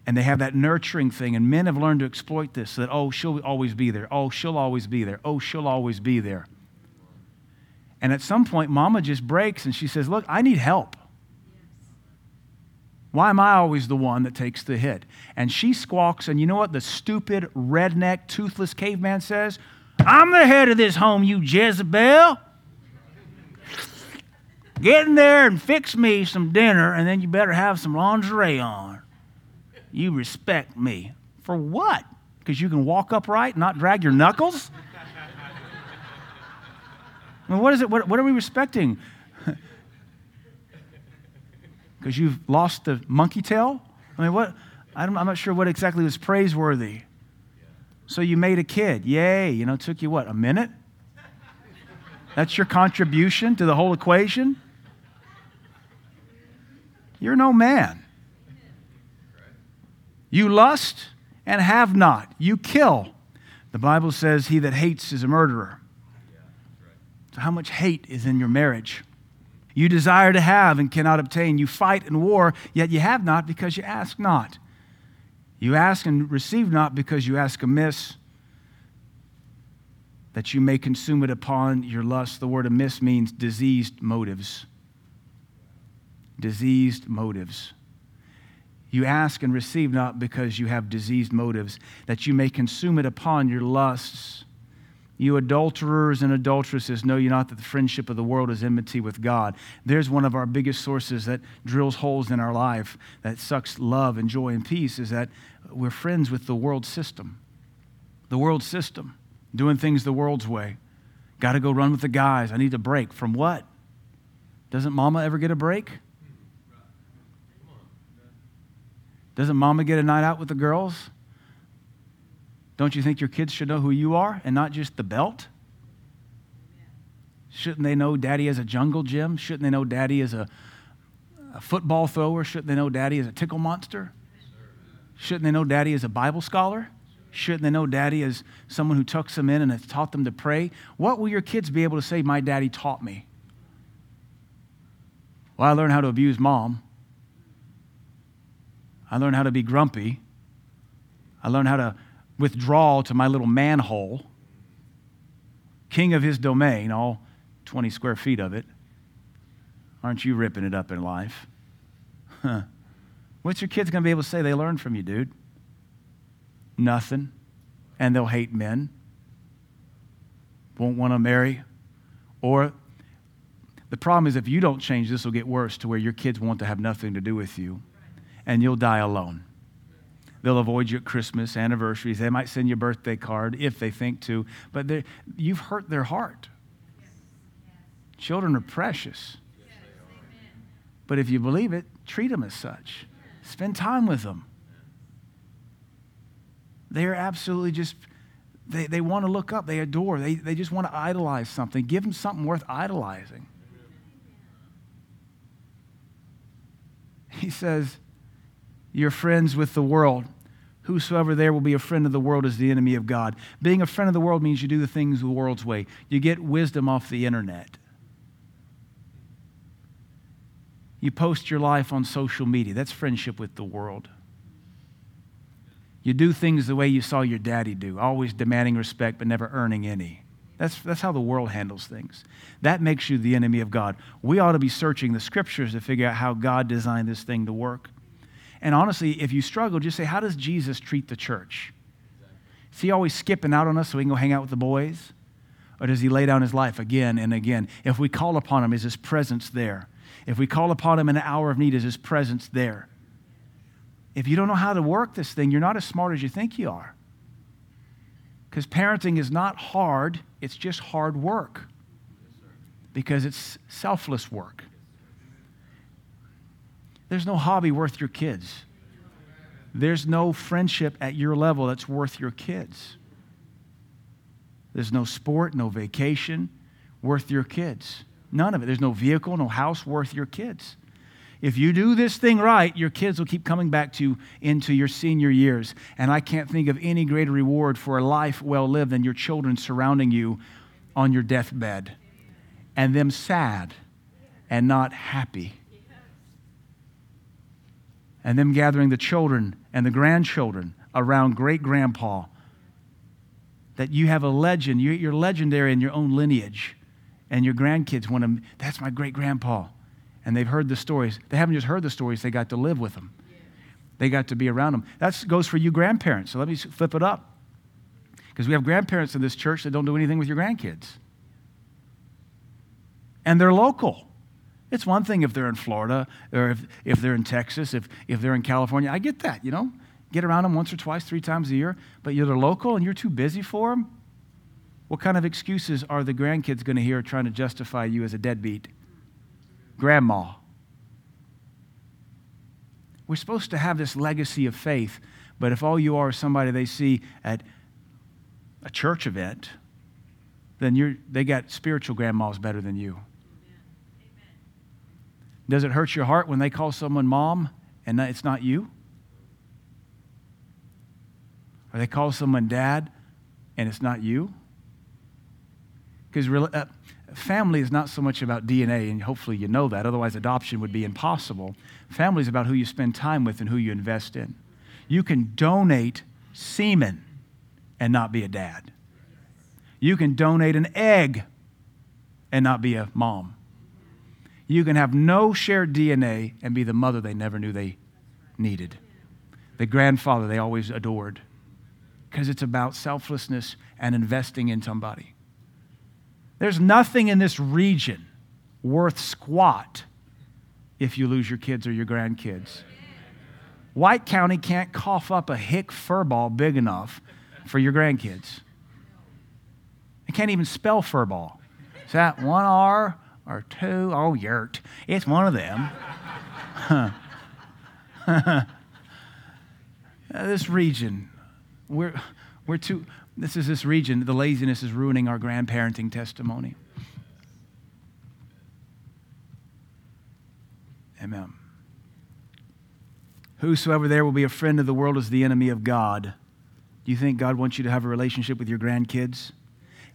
And they have that nurturing thing. And men have learned to exploit this that, oh, she'll always be there. Oh, she'll always be there. Oh, she'll always be there. And at some point, mama just breaks and she says, Look, I need help. Why am I always the one that takes the hit? And she squawks, and you know what the stupid, redneck, toothless caveman says? I'm the head of this home, you Jezebel. Get in there and fix me some dinner, and then you better have some lingerie on. You respect me. For what? Because you can walk upright and not drag your knuckles? I mean, what is it? What, what are we respecting? Because you've lost the monkey tail? I mean, what? I'm not sure what exactly was praiseworthy. So you made a kid. Yay. You know, took you what, a minute? That's your contribution to the whole equation? You're no man. You lust and have not. You kill. The Bible says, He that hates is a murderer. So, how much hate is in your marriage? You desire to have and cannot obtain. You fight and war, yet you have not because you ask not. You ask and receive not because you ask amiss, that you may consume it upon your lust. The word amiss means diseased motives. Diseased motives. You ask and receive not because you have diseased motives, that you may consume it upon your lusts. You adulterers and adulteresses, know you not that the friendship of the world is enmity with God. There's one of our biggest sources that drills holes in our life, that sucks love and joy and peace, is that we're friends with the world system. The world system, doing things the world's way. Got to go run with the guys. I need a break. From what? Doesn't mama ever get a break? Doesn't mama get a night out with the girls? Don't you think your kids should know who you are and not just the belt? Shouldn't they know daddy is a jungle gym? Shouldn't they know daddy is a, a football thrower? Shouldn't they know daddy is a tickle monster? Shouldn't they know daddy is a Bible scholar? Shouldn't they know daddy is someone who tucks them in and has taught them to pray? What will your kids be able to say, My daddy taught me? Well, I learned how to abuse mom. I learned how to be grumpy. I learned how to withdraw to my little manhole, king of his domain, all 20 square feet of it. Aren't you ripping it up in life? Huh. What's your kids going to be able to say they learned from you, dude? Nothing. And they'll hate men, won't want to marry. Or the problem is if you don't change, this will get worse to where your kids want to have nothing to do with you and you'll die alone. They'll avoid you at Christmas, anniversaries. They might send you a birthday card if they think to, but you've hurt their heart. Children are precious. But if you believe it, treat them as such. Spend time with them. They are absolutely just, they, they want to look up, they adore, they, they just want to idolize something. Give them something worth idolizing. He says, you're friends with the world. Whosoever there will be a friend of the world is the enemy of God. Being a friend of the world means you do the things the world's way. You get wisdom off the internet. You post your life on social media. That's friendship with the world. You do things the way you saw your daddy do, always demanding respect but never earning any. That's, that's how the world handles things. That makes you the enemy of God. We ought to be searching the scriptures to figure out how God designed this thing to work. And honestly, if you struggle, just say, How does Jesus treat the church? Is he always skipping out on us so we can go hang out with the boys? Or does he lay down his life again and again? If we call upon him, is his presence there? If we call upon him in an hour of need, is his presence there? If you don't know how to work this thing, you're not as smart as you think you are. Because parenting is not hard, it's just hard work. Because it's selfless work. There's no hobby worth your kids. There's no friendship at your level that's worth your kids. There's no sport, no vacation worth your kids. None of it. There's no vehicle, no house worth your kids. If you do this thing right, your kids will keep coming back to you into your senior years. And I can't think of any greater reward for a life well lived than your children surrounding you on your deathbed and them sad and not happy. And them gathering the children and the grandchildren around great grandpa. That you have a legend, you're legendary in your own lineage. And your grandkids want to, that's my great grandpa and they've heard the stories. They haven't just heard the stories, they got to live with them. They got to be around them. That goes for you grandparents. So let me flip it up. Because we have grandparents in this church that don't do anything with your grandkids. And they're local. It's one thing if they're in Florida or if, if they're in Texas, if, if they're in California. I get that, you know. Get around them once or twice, three times a year. But you're the local and you're too busy for them. What kind of excuses are the grandkids going to hear trying to justify you as a deadbeat? grandma. We're supposed to have this legacy of faith, but if all you are is somebody they see at a church event, then you're, they got spiritual grandmas better than you. Does it hurt your heart when they call someone mom and it's not you? Or they call someone dad and it's not you? Because uh, family is not so much about DNA, and hopefully you know that, otherwise, adoption would be impossible. Family is about who you spend time with and who you invest in. You can donate semen and not be a dad, you can donate an egg and not be a mom. You can have no shared DNA and be the mother they never knew they needed, the grandfather they always adored, because it's about selflessness and investing in somebody. There's nothing in this region worth squat if you lose your kids or your grandkids. White County can't cough up a hick furball big enough for your grandkids. They can't even spell furball. Is that one R or two? Oh, yurt. It's one of them. Uh, this region, we're, we're too, this is this region, the laziness is ruining our grandparenting testimony. Amen. Whosoever there will be a friend of the world is the enemy of God. Do you think God wants you to have a relationship with your grandkids?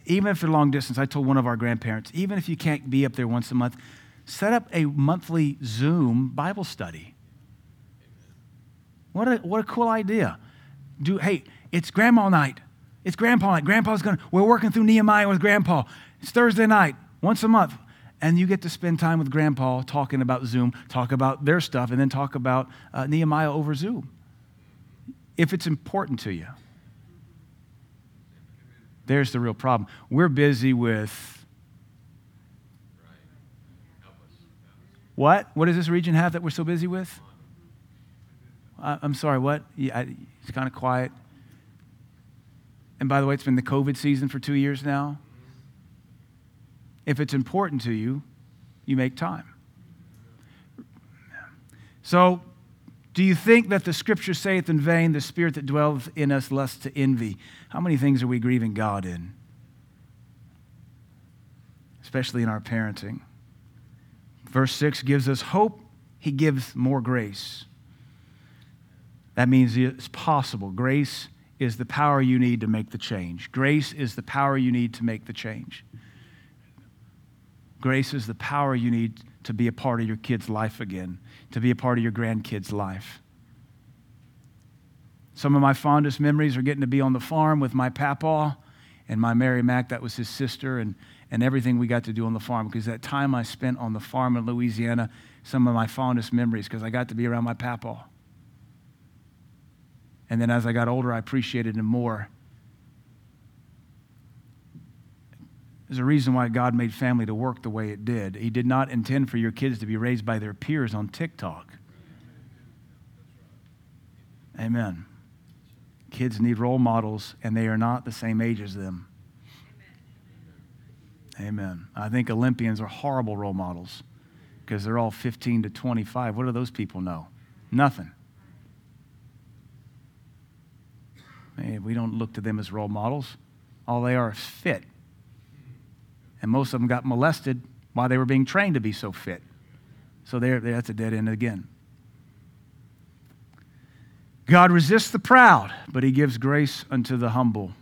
Even if they're long distance, I told one of our grandparents, even if you can't be up there once a month, set up a monthly Zoom Bible study. What a, what a cool idea. Do, hey, it's grandma night. It's grandpa night. Grandpa's going to, we're working through Nehemiah with grandpa. It's Thursday night, once a month. And you get to spend time with grandpa talking about Zoom, talk about their stuff, and then talk about uh, Nehemiah over Zoom. If it's important to you. There's the real problem. We're busy with. What? What does this region have that we're so busy with? I'm sorry, what? Yeah, it's kind of quiet. And by the way, it's been the COVID season for two years now. If it's important to you, you make time. So, do you think that the scripture saith in vain, the spirit that dwelleth in us lusts to envy? How many things are we grieving God in? Especially in our parenting. Verse 6 gives us hope, he gives more grace. That means it's possible. Grace is the power you need to make the change. Grace is the power you need to make the change. Grace is the power you need to be a part of your kid's life again, to be a part of your grandkid's life. Some of my fondest memories are getting to be on the farm with my papa and my Mary Mac, that was his sister, and, and everything we got to do on the farm. Because that time I spent on the farm in Louisiana, some of my fondest memories, because I got to be around my papa. And then as I got older, I appreciated him more. There's a reason why God made family to work the way it did. He did not intend for your kids to be raised by their peers on TikTok. Amen. Kids need role models, and they are not the same age as them. Amen. I think Olympians are horrible role models because they're all 15 to 25. What do those people know? Nothing. Man, we don't look to them as role models. All they are is fit. And most of them got molested while they were being trained to be so fit. So there, that's a dead end again. God resists the proud, but he gives grace unto the humble.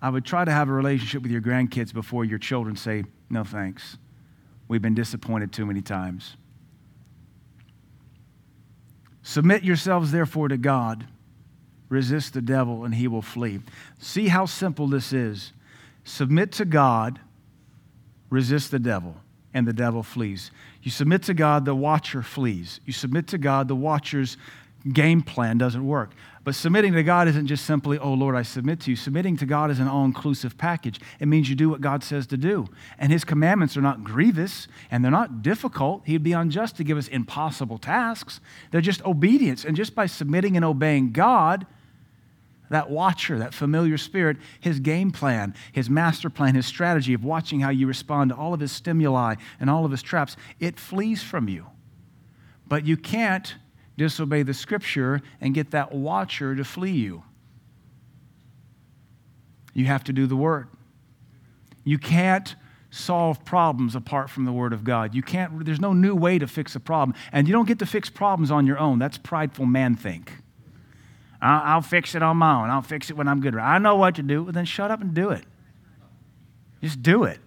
I would try to have a relationship with your grandkids before your children say, No thanks. We've been disappointed too many times. Submit yourselves, therefore, to God. Resist the devil, and he will flee. See how simple this is. Submit to God, resist the devil, and the devil flees. You submit to God, the watcher flees. You submit to God, the watcher's game plan doesn't work. But submitting to God isn't just simply, oh Lord, I submit to you. Submitting to God is an all inclusive package. It means you do what God says to do. And His commandments are not grievous and they're not difficult. He'd be unjust to give us impossible tasks. They're just obedience. And just by submitting and obeying God, that watcher, that familiar spirit, his game plan, his master plan, his strategy of watching how you respond to all of his stimuli and all of his traps, it flees from you. But you can't disobey the scripture and get that watcher to flee you. You have to do the word. You can't solve problems apart from the word of God. You can't there's no new way to fix a problem and you don't get to fix problems on your own. That's prideful man think. I'll, I'll fix it on my own. I'll fix it when I'm good. I know what to do. Well, then shut up and do it. Just do it.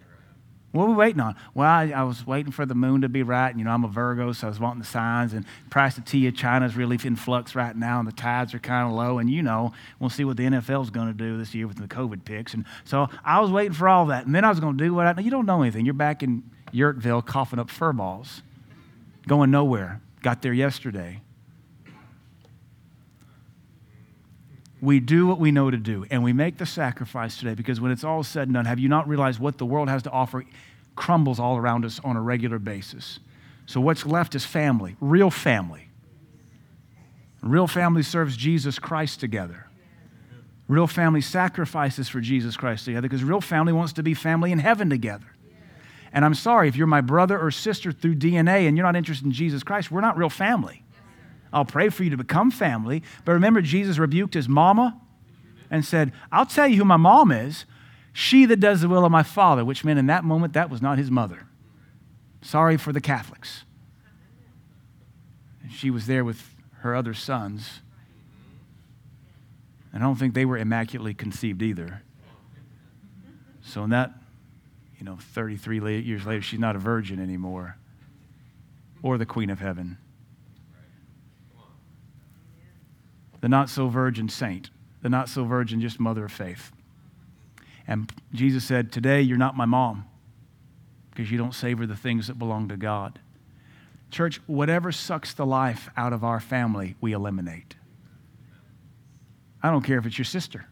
What are we waiting on? Well, I, I, was waiting for the moon to be right. And, you know, I'm a Virgo, so I was wanting the signs. And price of tea of China is really in flux right now, and the tides are kind of low. And, you know, we'll see what the NFL is going to do this year with the COVID picks. And so I was waiting for all that. And then I was going to do what I, you don't know anything. You're back in Yurtville coughing up fur balls, going nowhere. Got there yesterday. We do what we know to do and we make the sacrifice today because when it's all said and done, have you not realized what the world has to offer crumbles all around us on a regular basis? So what's left is family, real family. Real family serves Jesus Christ together. Real family sacrifices for Jesus Christ together because real family wants to be family in heaven together. And I'm sorry, if you're my brother or sister through DNA and you're not interested in Jesus Christ, we're not real family. I'll pray for you to become family. But remember, Jesus rebuked his mama and said, I'll tell you who my mom is. She that does the will of my Father, which meant in that moment that was not his mother. Sorry for the Catholics. She was there with her other sons. And I don't think they were immaculately conceived either. So in that, you know, 33 years later, she's not a virgin anymore or the queen of heaven. The not so virgin saint, the not so virgin just mother of faith. And Jesus said, Today you're not my mom because you don't savor the things that belong to God. Church, whatever sucks the life out of our family, we eliminate. I don't care if it's your sister.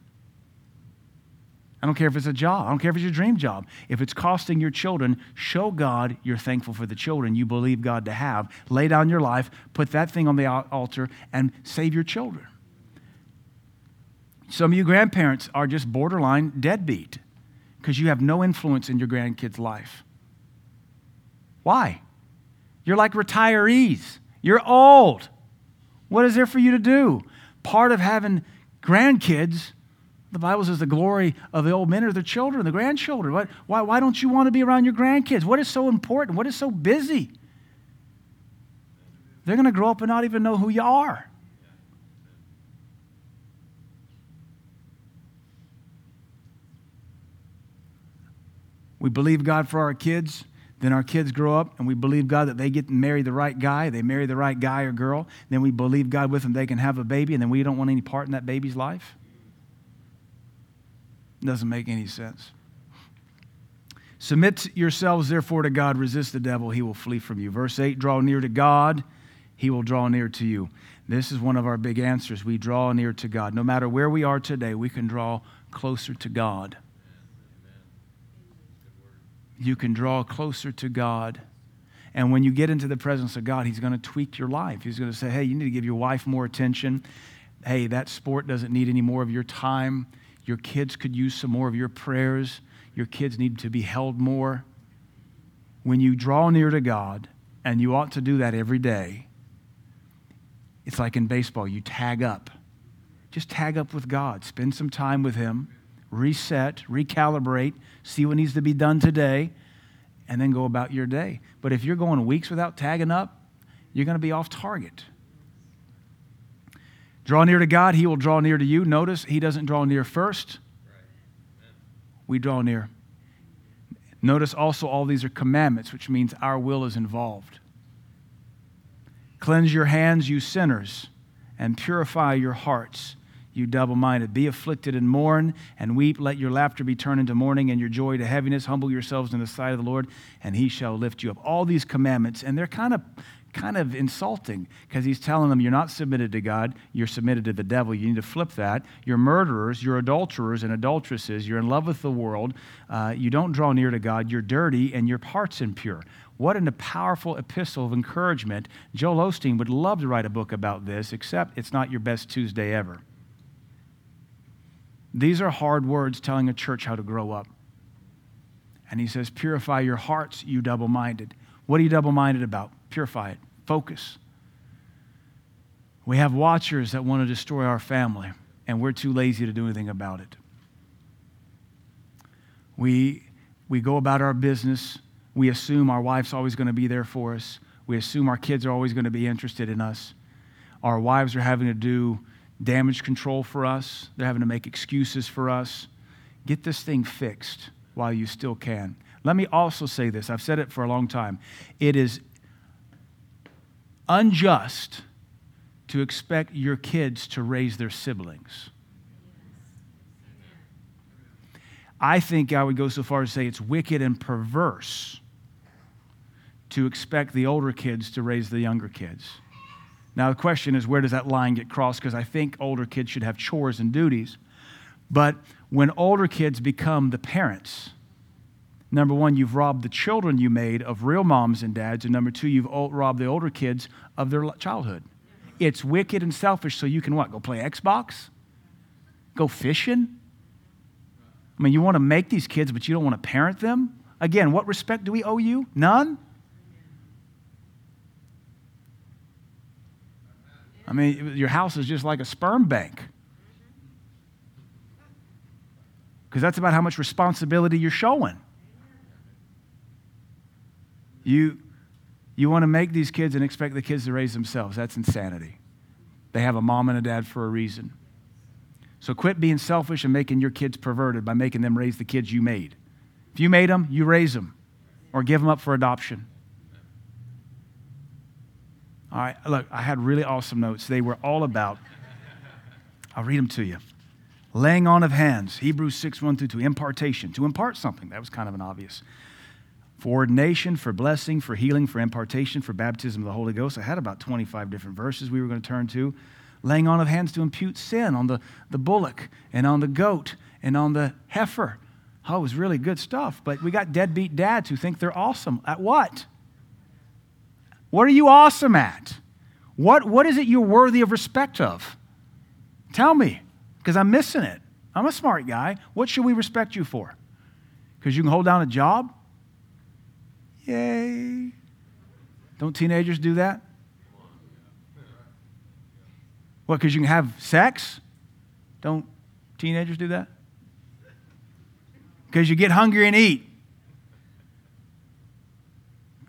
I don't care if it's a job. I don't care if it's your dream job. If it's costing your children, show God you're thankful for the children you believe God to have. Lay down your life, put that thing on the altar, and save your children. Some of you grandparents are just borderline deadbeat because you have no influence in your grandkids' life. Why? You're like retirees. You're old. What is there for you to do? Part of having grandkids, the Bible says the glory of the old men are the children, the grandchildren. What, why, why don't you want to be around your grandkids? What is so important? What is so busy? They're going to grow up and not even know who you are. We believe God for our kids. Then our kids grow up and we believe God that they get to marry the right guy. They marry the right guy or girl. Then we believe God with them they can have a baby and then we don't want any part in that baby's life. Doesn't make any sense. Submit yourselves therefore to God, resist the devil, he will flee from you. Verse 8 Draw near to God, he will draw near to you. This is one of our big answers. We draw near to God. No matter where we are today, we can draw closer to God. You can draw closer to God. And when you get into the presence of God, He's going to tweak your life. He's going to say, hey, you need to give your wife more attention. Hey, that sport doesn't need any more of your time. Your kids could use some more of your prayers. Your kids need to be held more. When you draw near to God, and you ought to do that every day, it's like in baseball, you tag up. Just tag up with God, spend some time with Him, reset, recalibrate, see what needs to be done today, and then go about your day. But if you're going weeks without tagging up, you're going to be off target. Draw near to God, He will draw near to you. Notice He doesn't draw near first, we draw near. Notice also all these are commandments, which means our will is involved. Cleanse your hands, you sinners, and purify your hearts, you double minded. Be afflicted and mourn and weep. Let your laughter be turned into mourning and your joy to heaviness. Humble yourselves in the sight of the Lord, and he shall lift you up. All these commandments, and they're kind of kind of insulting because he's telling them you're not submitted to God, you're submitted to the devil. You need to flip that. You're murderers, you're adulterers and adulteresses, you're in love with the world, uh, you don't draw near to God, you're dirty, and your heart's impure. What a powerful epistle of encouragement. Joel Osteen would love to write a book about this, except it's not your best Tuesday ever. These are hard words telling a church how to grow up. And he says, Purify your hearts, you double minded. What are you double minded about? Purify it. Focus. We have watchers that want to destroy our family, and we're too lazy to do anything about it. We, we go about our business we assume our wife's always going to be there for us. We assume our kids are always going to be interested in us. Our wives are having to do damage control for us, they're having to make excuses for us. Get this thing fixed while you still can. Let me also say this I've said it for a long time. It is unjust to expect your kids to raise their siblings. I think I would go so far as to say it's wicked and perverse to expect the older kids to raise the younger kids. Now, the question is, where does that line get crossed? Because I think older kids should have chores and duties. But when older kids become the parents, number one, you've robbed the children you made of real moms and dads. And number two, you've robbed the older kids of their childhood. It's wicked and selfish, so you can what? Go play Xbox? Go fishing? I mean, you want to make these kids, but you don't want to parent them? Again, what respect do we owe you? None? I mean, your house is just like a sperm bank. Because that's about how much responsibility you're showing. You, you want to make these kids and expect the kids to raise themselves. That's insanity. They have a mom and a dad for a reason. So quit being selfish and making your kids perverted by making them raise the kids you made. If you made them, you raise them or give them up for adoption. All right, look, I had really awesome notes. They were all about, I'll read them to you. Laying on of hands, Hebrews 6, 1 through 2, impartation, to impart something. That was kind of an obvious. For ordination, for blessing, for healing, for impartation, for baptism of the Holy Ghost. I had about 25 different verses we were going to turn to. Laying on of hands to impute sin on the, the bullock and on the goat and on the heifer. Oh, it was really good stuff. But we got deadbeat dads who think they're awesome. At what? What are you awesome at? What, what is it you're worthy of respect of? Tell me, because I'm missing it. I'm a smart guy. What should we respect you for? Because you can hold down a job? Yay. Don't teenagers do that? What, because you can have sex? Don't teenagers do that? Because you get hungry and eat?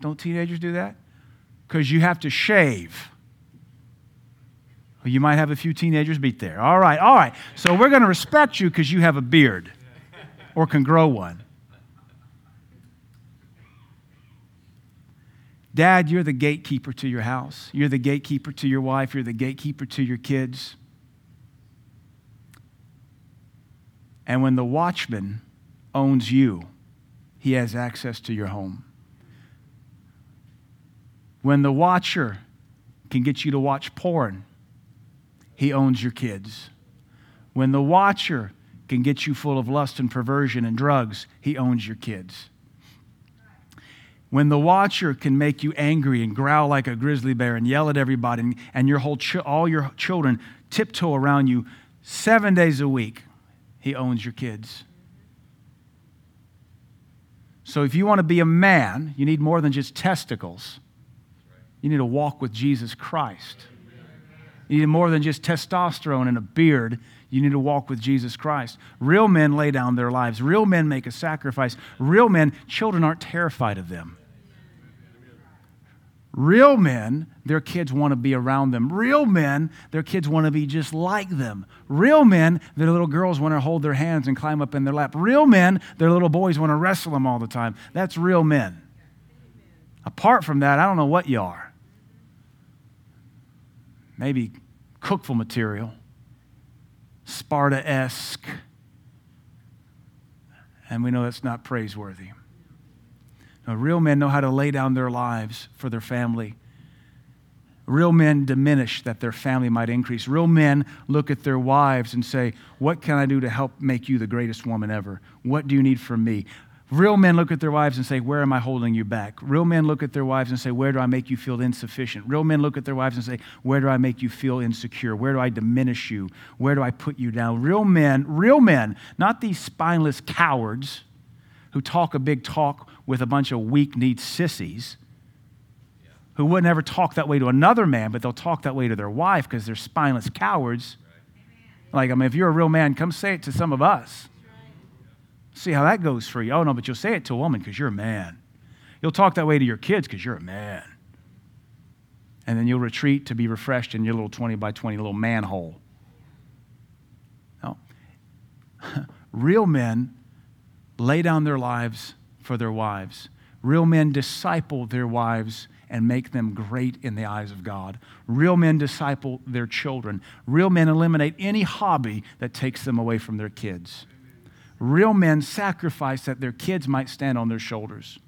Don't teenagers do that? because you have to shave. You might have a few teenagers beat there. All right, all right. So we're going to respect you because you have a beard or can grow one. Dad, you're the gatekeeper to your house. You're the gatekeeper to your wife. You're the gatekeeper to your kids. And when the watchman owns you, he has access to your home. When the watcher can get you to watch porn, he owns your kids. When the watcher can get you full of lust and perversion and drugs, he owns your kids. When the watcher can make you angry and growl like a grizzly bear and yell at everybody, and, and your whole ch- all your children tiptoe around you seven days a week, he owns your kids. So if you want to be a man, you need more than just testicles. You need to walk with Jesus Christ. You need more than just testosterone and a beard. You need to walk with Jesus Christ. Real men lay down their lives. Real men make a sacrifice. Real men, children aren't terrified of them. Real men, their kids want to be around them. Real men, their kids want to be just like them. Real men, their little girls want to hold their hands and climb up in their lap. Real men, their little boys want to wrestle them all the time. That's real men. Apart from that, I don't know what you are. Maybe cookful material, Sparta esque. And we know that's not praiseworthy. Now, real men know how to lay down their lives for their family. Real men diminish that their family might increase. Real men look at their wives and say, What can I do to help make you the greatest woman ever? What do you need from me? Real men look at their wives and say, Where am I holding you back? Real men look at their wives and say, Where do I make you feel insufficient? Real men look at their wives and say, Where do I make you feel insecure? Where do I diminish you? Where do I put you down? Real men, real men, not these spineless cowards who talk a big talk with a bunch of weak kneed sissies who wouldn't ever talk that way to another man, but they'll talk that way to their wife because they're spineless cowards. Like, I mean, if you're a real man, come say it to some of us. See how that goes for you. Oh, no, but you'll say it to a woman because you're a man. You'll talk that way to your kids because you're a man. And then you'll retreat to be refreshed in your little 20 by 20 little manhole. No. Real men lay down their lives for their wives. Real men disciple their wives and make them great in the eyes of God. Real men disciple their children. Real men eliminate any hobby that takes them away from their kids. Real men sacrifice that their kids might stand on their shoulders.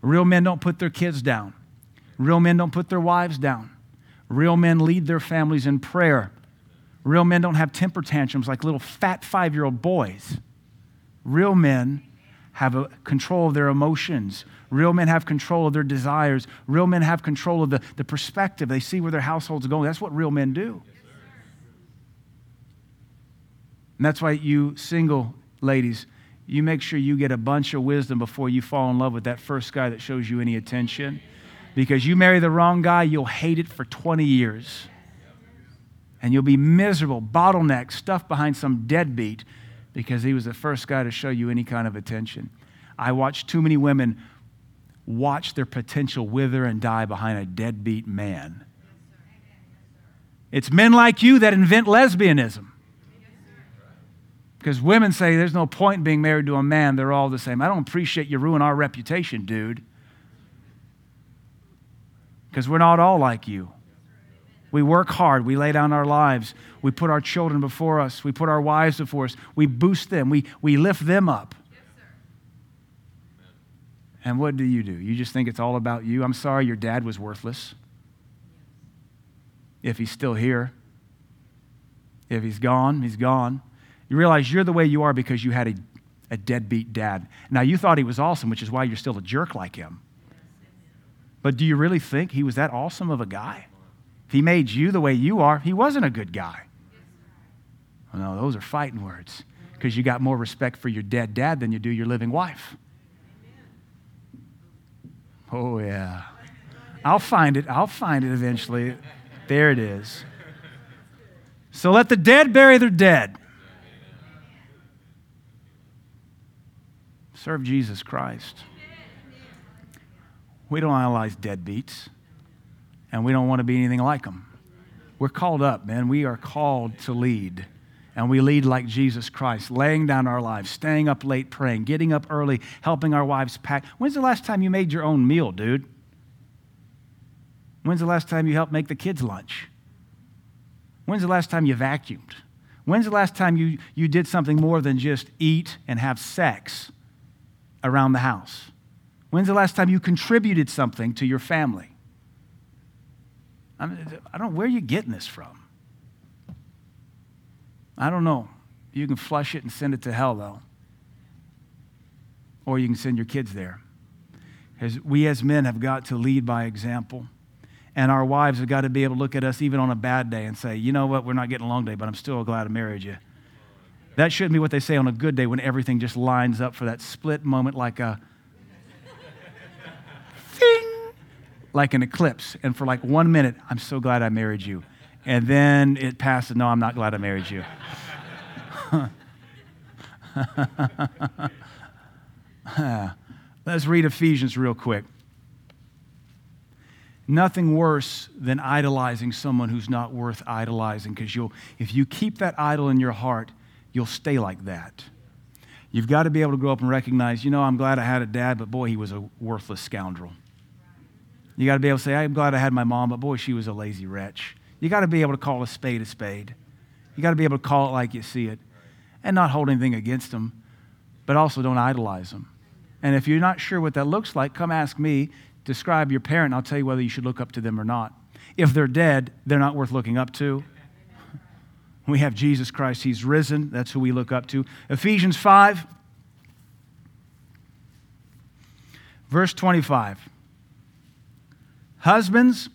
Real men don't put their kids down. Real men don't put their wives down. Real men lead their families in prayer. Real men don't have temper tantrums like little fat five year old boys. Real men have a control of their emotions. Real men have control of their desires. Real men have control of the, the perspective. They see where their household's going. That's what real men do. And that's why you single ladies, you make sure you get a bunch of wisdom before you fall in love with that first guy that shows you any attention. Because you marry the wrong guy, you'll hate it for 20 years. And you'll be miserable, bottleneck, stuffed behind some deadbeat because he was the first guy to show you any kind of attention. I watched too many women watch their potential wither and die behind a deadbeat man. It's men like you that invent lesbianism. Because women say there's no point in being married to a man, they're all the same. I don't appreciate you ruin our reputation, dude. Because we're not all like you. We work hard. We lay down our lives. We put our children before us. We put our wives before us. We boost them. We, we lift them up. and what do you do? You just think it's all about you? I'm sorry your dad was worthless. If he's still here, if he's gone, he's gone. You realize you're the way you are because you had a, a deadbeat dad. Now, you thought he was awesome, which is why you're still a jerk like him. But do you really think he was that awesome of a guy? If he made you the way you are, he wasn't a good guy. Well, no, those are fighting words because you got more respect for your dead dad than you do your living wife. Oh, yeah. I'll find it. I'll find it eventually. There it is. So let the dead bury their dead. Serve Jesus Christ. We don't analyze deadbeats and we don't want to be anything like them. We're called up, man. We are called to lead. and we lead like Jesus Christ, laying down our lives, staying up late praying, getting up early, helping our wives pack. When's the last time you made your own meal, dude? When's the last time you helped make the kids' lunch? When's the last time you vacuumed? When's the last time you, you did something more than just eat and have sex around the house? When's the last time you contributed something to your family? I, mean, I don't know where are you getting this from. I don't know. You can flush it and send it to hell, though. Or you can send your kids there. Because we as men have got to lead by example. And our wives have got to be able to look at us even on a bad day and say, you know what, we're not getting along today, but I'm still glad I married you. That shouldn't be what they say on a good day when everything just lines up for that split moment like a thing, like an eclipse. And for like one minute, I'm so glad I married you. And then it passes, no, I'm not glad I married you. Let's read Ephesians real quick nothing worse than idolizing someone who's not worth idolizing because you'll if you keep that idol in your heart you'll stay like that. You've got to be able to grow up and recognize you know i'm glad i had a dad but boy he was a worthless scoundrel. You got to be able to say i'm glad i had my mom but boy she was a lazy wretch. You got to be able to call a spade a spade. You got to be able to call it like you see it and not hold anything against them but also don't idolize them. And if you're not sure what that looks like come ask me describe your parent, I'll tell you whether you should look up to them or not. If they're dead, they're not worth looking up to. We have Jesus Christ, He's risen. That's who we look up to. Ephesians 5, verse 25. Husbands,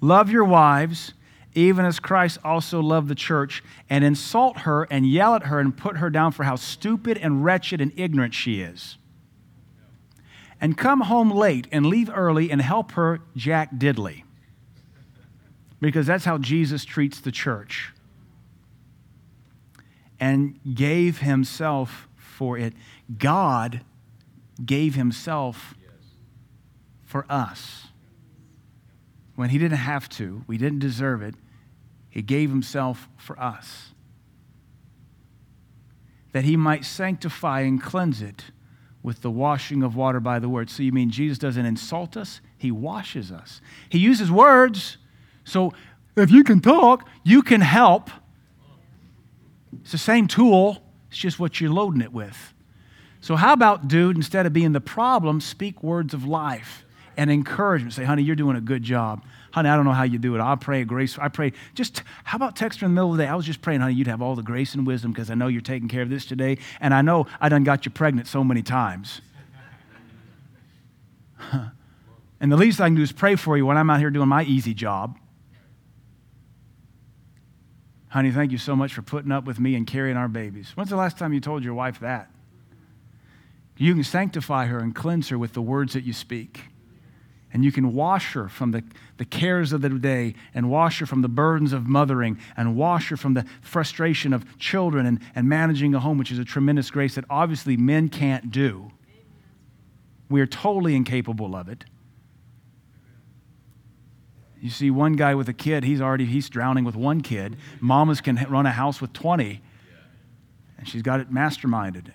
love your wives, even as Christ also loved the church, and insult her and yell at her and put her down for how stupid and wretched and ignorant she is and come home late and leave early and help her jack diddley. Because that's how Jesus treats the church. And gave himself for it. God gave himself for us. When he didn't have to, we didn't deserve it, he gave himself for us. That he might sanctify and cleanse it with the washing of water by the word. So you mean Jesus doesn't insult us? He washes us. He uses words. So if you can talk, you can help. It's the same tool, it's just what you're loading it with. So, how about, dude, instead of being the problem, speak words of life and encouragement? Say, honey, you're doing a good job honey, I don't know how you do it. I'll pray grace. I pray. Just how about text her in the middle of the day? I was just praying, honey, you'd have all the grace and wisdom because I know you're taking care of this today, and I know I done got you pregnant so many times. and the least I can do is pray for you when I'm out here doing my easy job. Honey, thank you so much for putting up with me and carrying our babies. When's the last time you told your wife that? You can sanctify her and cleanse her with the words that you speak and you can wash her from the, the cares of the day and wash her from the burdens of mothering and wash her from the frustration of children and, and managing a home, which is a tremendous grace that obviously men can't do. We are totally incapable of it. You see one guy with a kid, he's already he's drowning with one kid. Mamas can run a house with 20. And she's got it masterminded.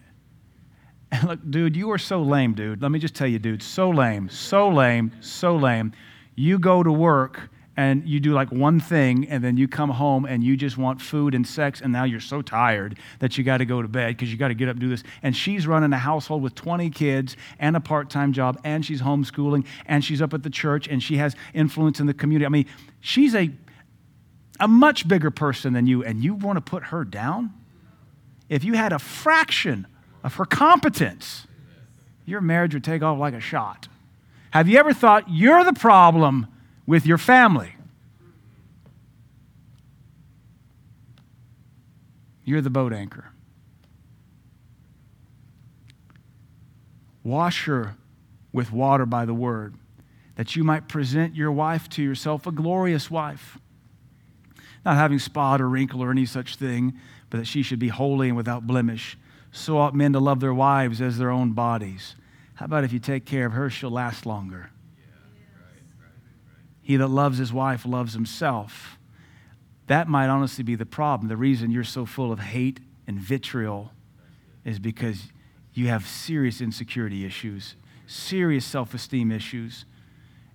And look, dude, you are so lame, dude. Let me just tell you, dude, so lame, so lame, so lame. You go to work and you do like one thing, and then you come home and you just want food and sex, and now you're so tired that you got to go to bed because you got to get up and do this. And she's running a household with 20 kids and a part time job, and she's homeschooling, and she's up at the church, and she has influence in the community. I mean, she's a, a much bigger person than you, and you want to put her down? If you had a fraction of her competence, your marriage would take off like a shot. Have you ever thought you're the problem with your family? You're the boat anchor. Wash her with water by the word, that you might present your wife to yourself a glorious wife, not having spot or wrinkle or any such thing, but that she should be holy and without blemish so ought men to love their wives as their own bodies. How about if you take care of her, she'll last longer? He that loves his wife loves himself. That might honestly be the problem. The reason you're so full of hate and vitriol is because you have serious insecurity issues, serious self esteem issues.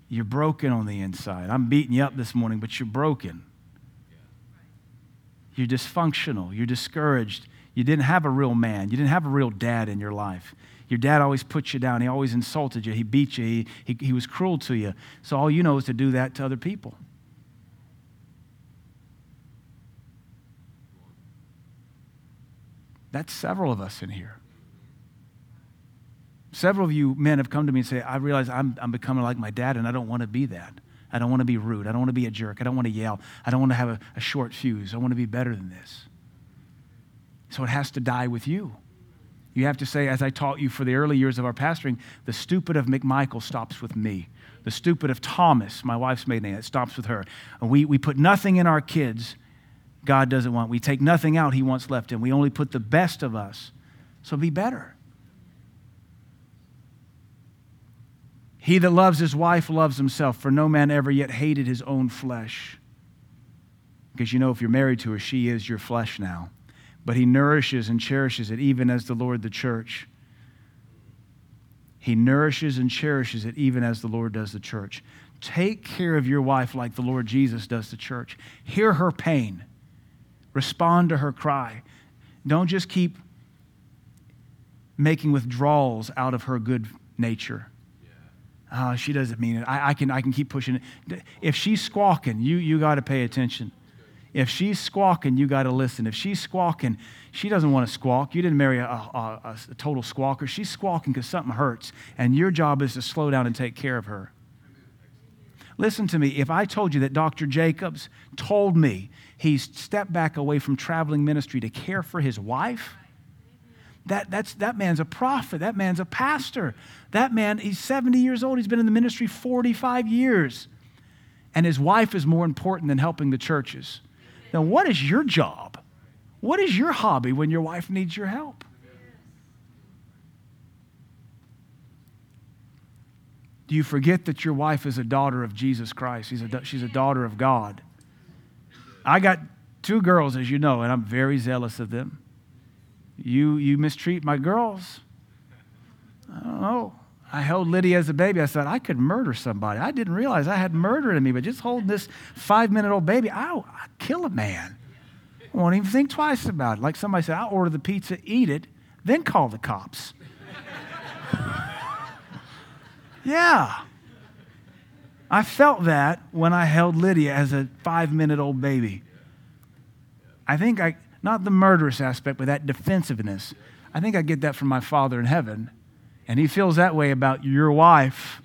You're broken on the inside. I'm beating you up this morning, but you're broken. You're dysfunctional. You're discouraged. You didn't have a real man. You didn't have a real dad in your life. Your dad always put you down. He always insulted you. He beat you. He, he, he was cruel to you. So all you know is to do that to other people. That's several of us in here. Several of you men have come to me and say, I realize I'm, I'm becoming like my dad, and I don't want to be that. I don't want to be rude. I don't want to be a jerk. I don't want to yell. I don't want to have a, a short fuse. I want to be better than this. So it has to die with you. You have to say, as I taught you for the early years of our pastoring, the stupid of McMichael stops with me. The stupid of Thomas, my wife's maiden name, it stops with her. And we, we put nothing in our kids God doesn't want. We take nothing out He wants left in. We only put the best of us. So be better. He that loves his wife loves himself, for no man ever yet hated his own flesh. Because you know, if you're married to her, she is your flesh now. But he nourishes and cherishes it, even as the Lord the church. He nourishes and cherishes it, even as the Lord does the church. Take care of your wife like the Lord Jesus does the church. Hear her pain. Respond to her cry. Don't just keep making withdrawals out of her good nature. Oh, she doesn't mean it. I, I, can, I can keep pushing it. If she's squawking, you, you got to pay attention. If she's squawking, you got to listen. If she's squawking, she doesn't want to squawk. You didn't marry a, a, a total squawker. She's squawking because something hurts, and your job is to slow down and take care of her. Listen to me. If I told you that Dr. Jacobs told me he's stepped back away from traveling ministry to care for his wife, that, that's, that man's a prophet. That man's a pastor. That man, he's 70 years old. He's been in the ministry 45 years. And his wife is more important than helping the churches. Now, what is your job? What is your hobby when your wife needs your help? Do you forget that your wife is a daughter of Jesus Christ? She's a, she's a daughter of God. I got two girls, as you know, and I'm very zealous of them. You, you mistreat my girls. I don't know. I held Lydia as a baby. I said, I could murder somebody. I didn't realize I had murder in me, but just holding this five minute old baby, I'll, I'd kill a man. I won't even think twice about it. Like somebody said, I'll order the pizza, eat it, then call the cops. Yeah. I felt that when I held Lydia as a five minute old baby. I think I, not the murderous aspect, but that defensiveness. I think I get that from my Father in heaven. And He feels that way about your wife.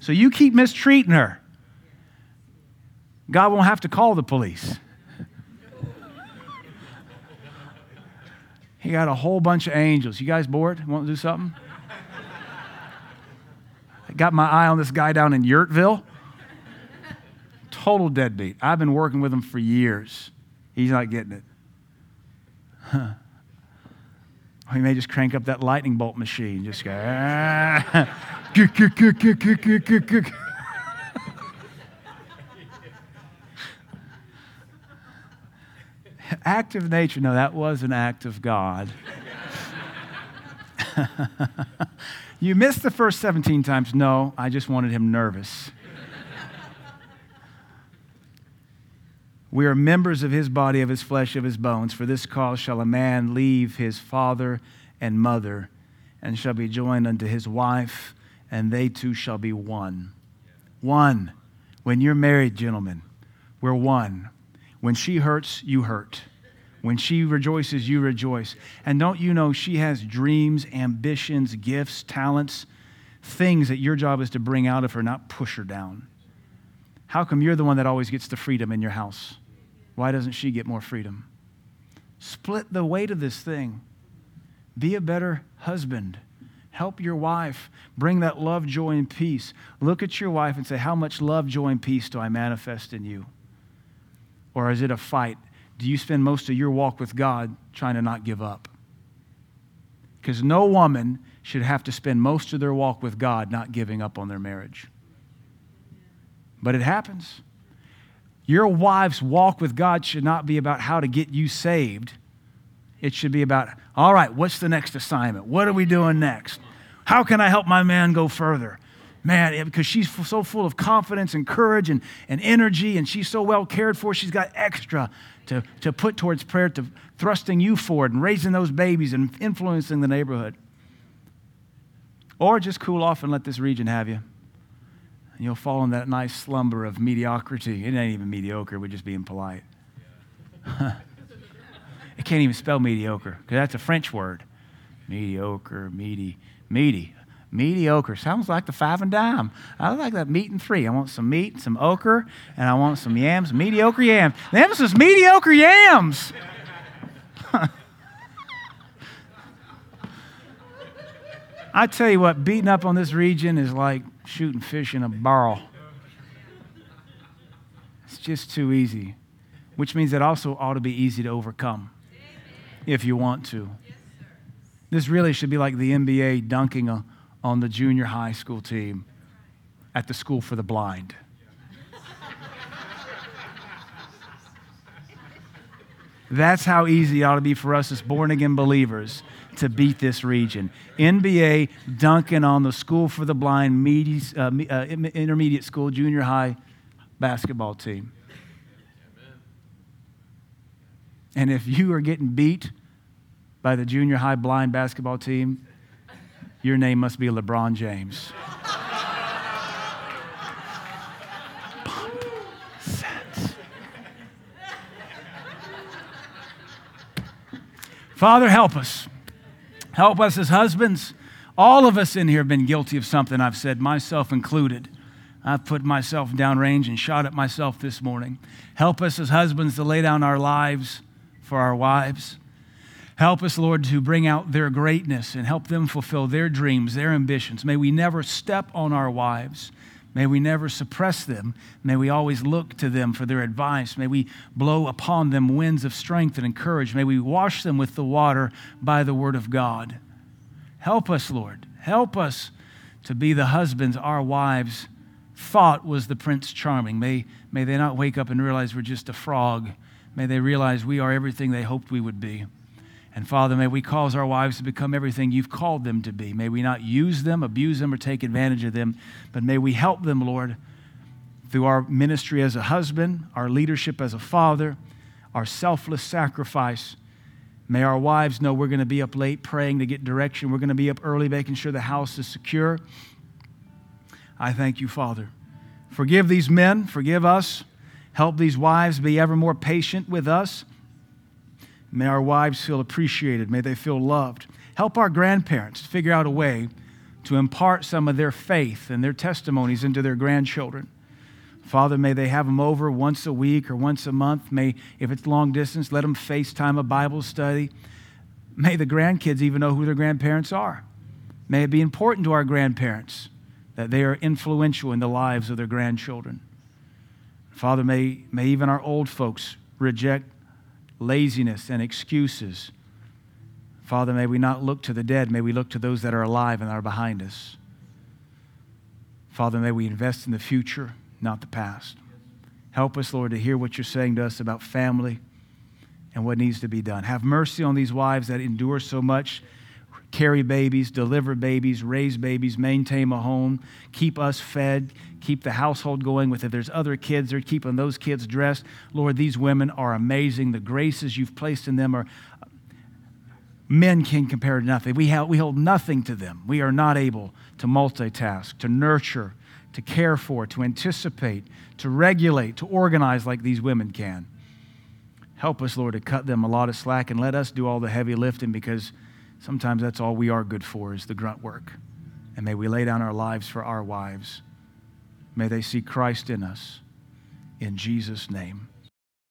So you keep mistreating her. God won't have to call the police. he got a whole bunch of angels. You guys bored? Want to do something? I got my eye on this guy down in Yurtville. Total deadbeat. I've been working with him for years. He's not getting it. Huh. He may just crank up that lightning bolt machine. Just go, act of nature. No, that was an act of God. You missed the first 17 times. No, I just wanted him nervous. We are members of his body, of his flesh, of his bones. For this cause shall a man leave his father and mother, and shall be joined unto his wife, and they two shall be one. One. When you're married, gentlemen, we're one. When she hurts, you hurt. When she rejoices, you rejoice. And don't you know she has dreams, ambitions, gifts, talents, things that your job is to bring out of her, not push her down? How come you're the one that always gets the freedom in your house? Why doesn't she get more freedom? Split the weight of this thing. Be a better husband. Help your wife. Bring that love, joy, and peace. Look at your wife and say, How much love, joy, and peace do I manifest in you? Or is it a fight? do you spend most of your walk with God trying to not give up? Because no woman should have to spend most of their walk with God not giving up on their marriage. But it happens. Your wife's walk with God should not be about how to get you saved. It should be about, all right, what's the next assignment? What are we doing next? How can I help my man go further? Man, because she's so full of confidence and courage and, and energy, and she's so well cared for, she's got extra to, to put towards prayer, to thrusting you forward and raising those babies and influencing the neighborhood. Or just cool off and let this region have you. And you'll fall in that nice slumber of mediocrity. It ain't even mediocre, we're just being polite. it can't even spell mediocre, because that's a French word. Mediocre, meaty, meaty. Mediocre. Sounds like the five and dime. I like that meat and three. I want some meat, some ochre, and I want some yams, mediocre yams. Them is mediocre yams. I tell you what, beating up on this region is like shooting fish in a barrel. It's just too easy, which means it also ought to be easy to overcome if you want to. This really should be like the NBA dunking a, on the junior high school team at the school for the blind. That's how easy it ought to be for us as born again believers to beat this region. NBA dunking on the school for the blind, uh, uh, intermediate school, junior high basketball team. And if you are getting beat by the junior high blind basketball team, your name must be LeBron James. Father, help us. Help us as husbands. All of us in here have been guilty of something I've said, myself included. I've put myself downrange and shot at myself this morning. Help us as husbands to lay down our lives for our wives. Help us, Lord, to bring out their greatness and help them fulfill their dreams, their ambitions. May we never step on our wives. May we never suppress them. May we always look to them for their advice. May we blow upon them winds of strength and encourage. May we wash them with the water by the word of God. Help us, Lord. Help us to be the husbands our wives thought was the Prince Charming. May, may they not wake up and realize we're just a frog. May they realize we are everything they hoped we would be. And Father, may we cause our wives to become everything you've called them to be. May we not use them, abuse them, or take advantage of them, but may we help them, Lord, through our ministry as a husband, our leadership as a father, our selfless sacrifice. May our wives know we're going to be up late praying to get direction. We're going to be up early making sure the house is secure. I thank you, Father. Forgive these men, forgive us. Help these wives be ever more patient with us. May our wives feel appreciated. May they feel loved. Help our grandparents figure out a way to impart some of their faith and their testimonies into their grandchildren. Father, may they have them over once a week or once a month. May, if it's long distance, let them FaceTime a Bible study. May the grandkids even know who their grandparents are. May it be important to our grandparents that they are influential in the lives of their grandchildren. Father, may, may even our old folks reject laziness, and excuses. Father, may we not look to the dead, may we look to those that are alive and are behind us. Father, may we invest in the future, not the past. Help us, Lord, to hear what you're saying to us about family and what needs to be done. Have mercy on these wives that endure so much carry babies, deliver babies, raise babies, maintain a home, keep us fed, keep the household going with if there's other kids they're keeping those kids dressed. Lord these women are amazing. The graces you've placed in them are men can compare to nothing. We, have, we hold nothing to them. We are not able to multitask to nurture to care for to anticipate to regulate to organize like these women can. Help us lord to cut them a lot of slack and let us do all the heavy lifting because sometimes that's all we are good for is the grunt work and may we lay down our lives for our wives May they see Christ in us. In Jesus' name.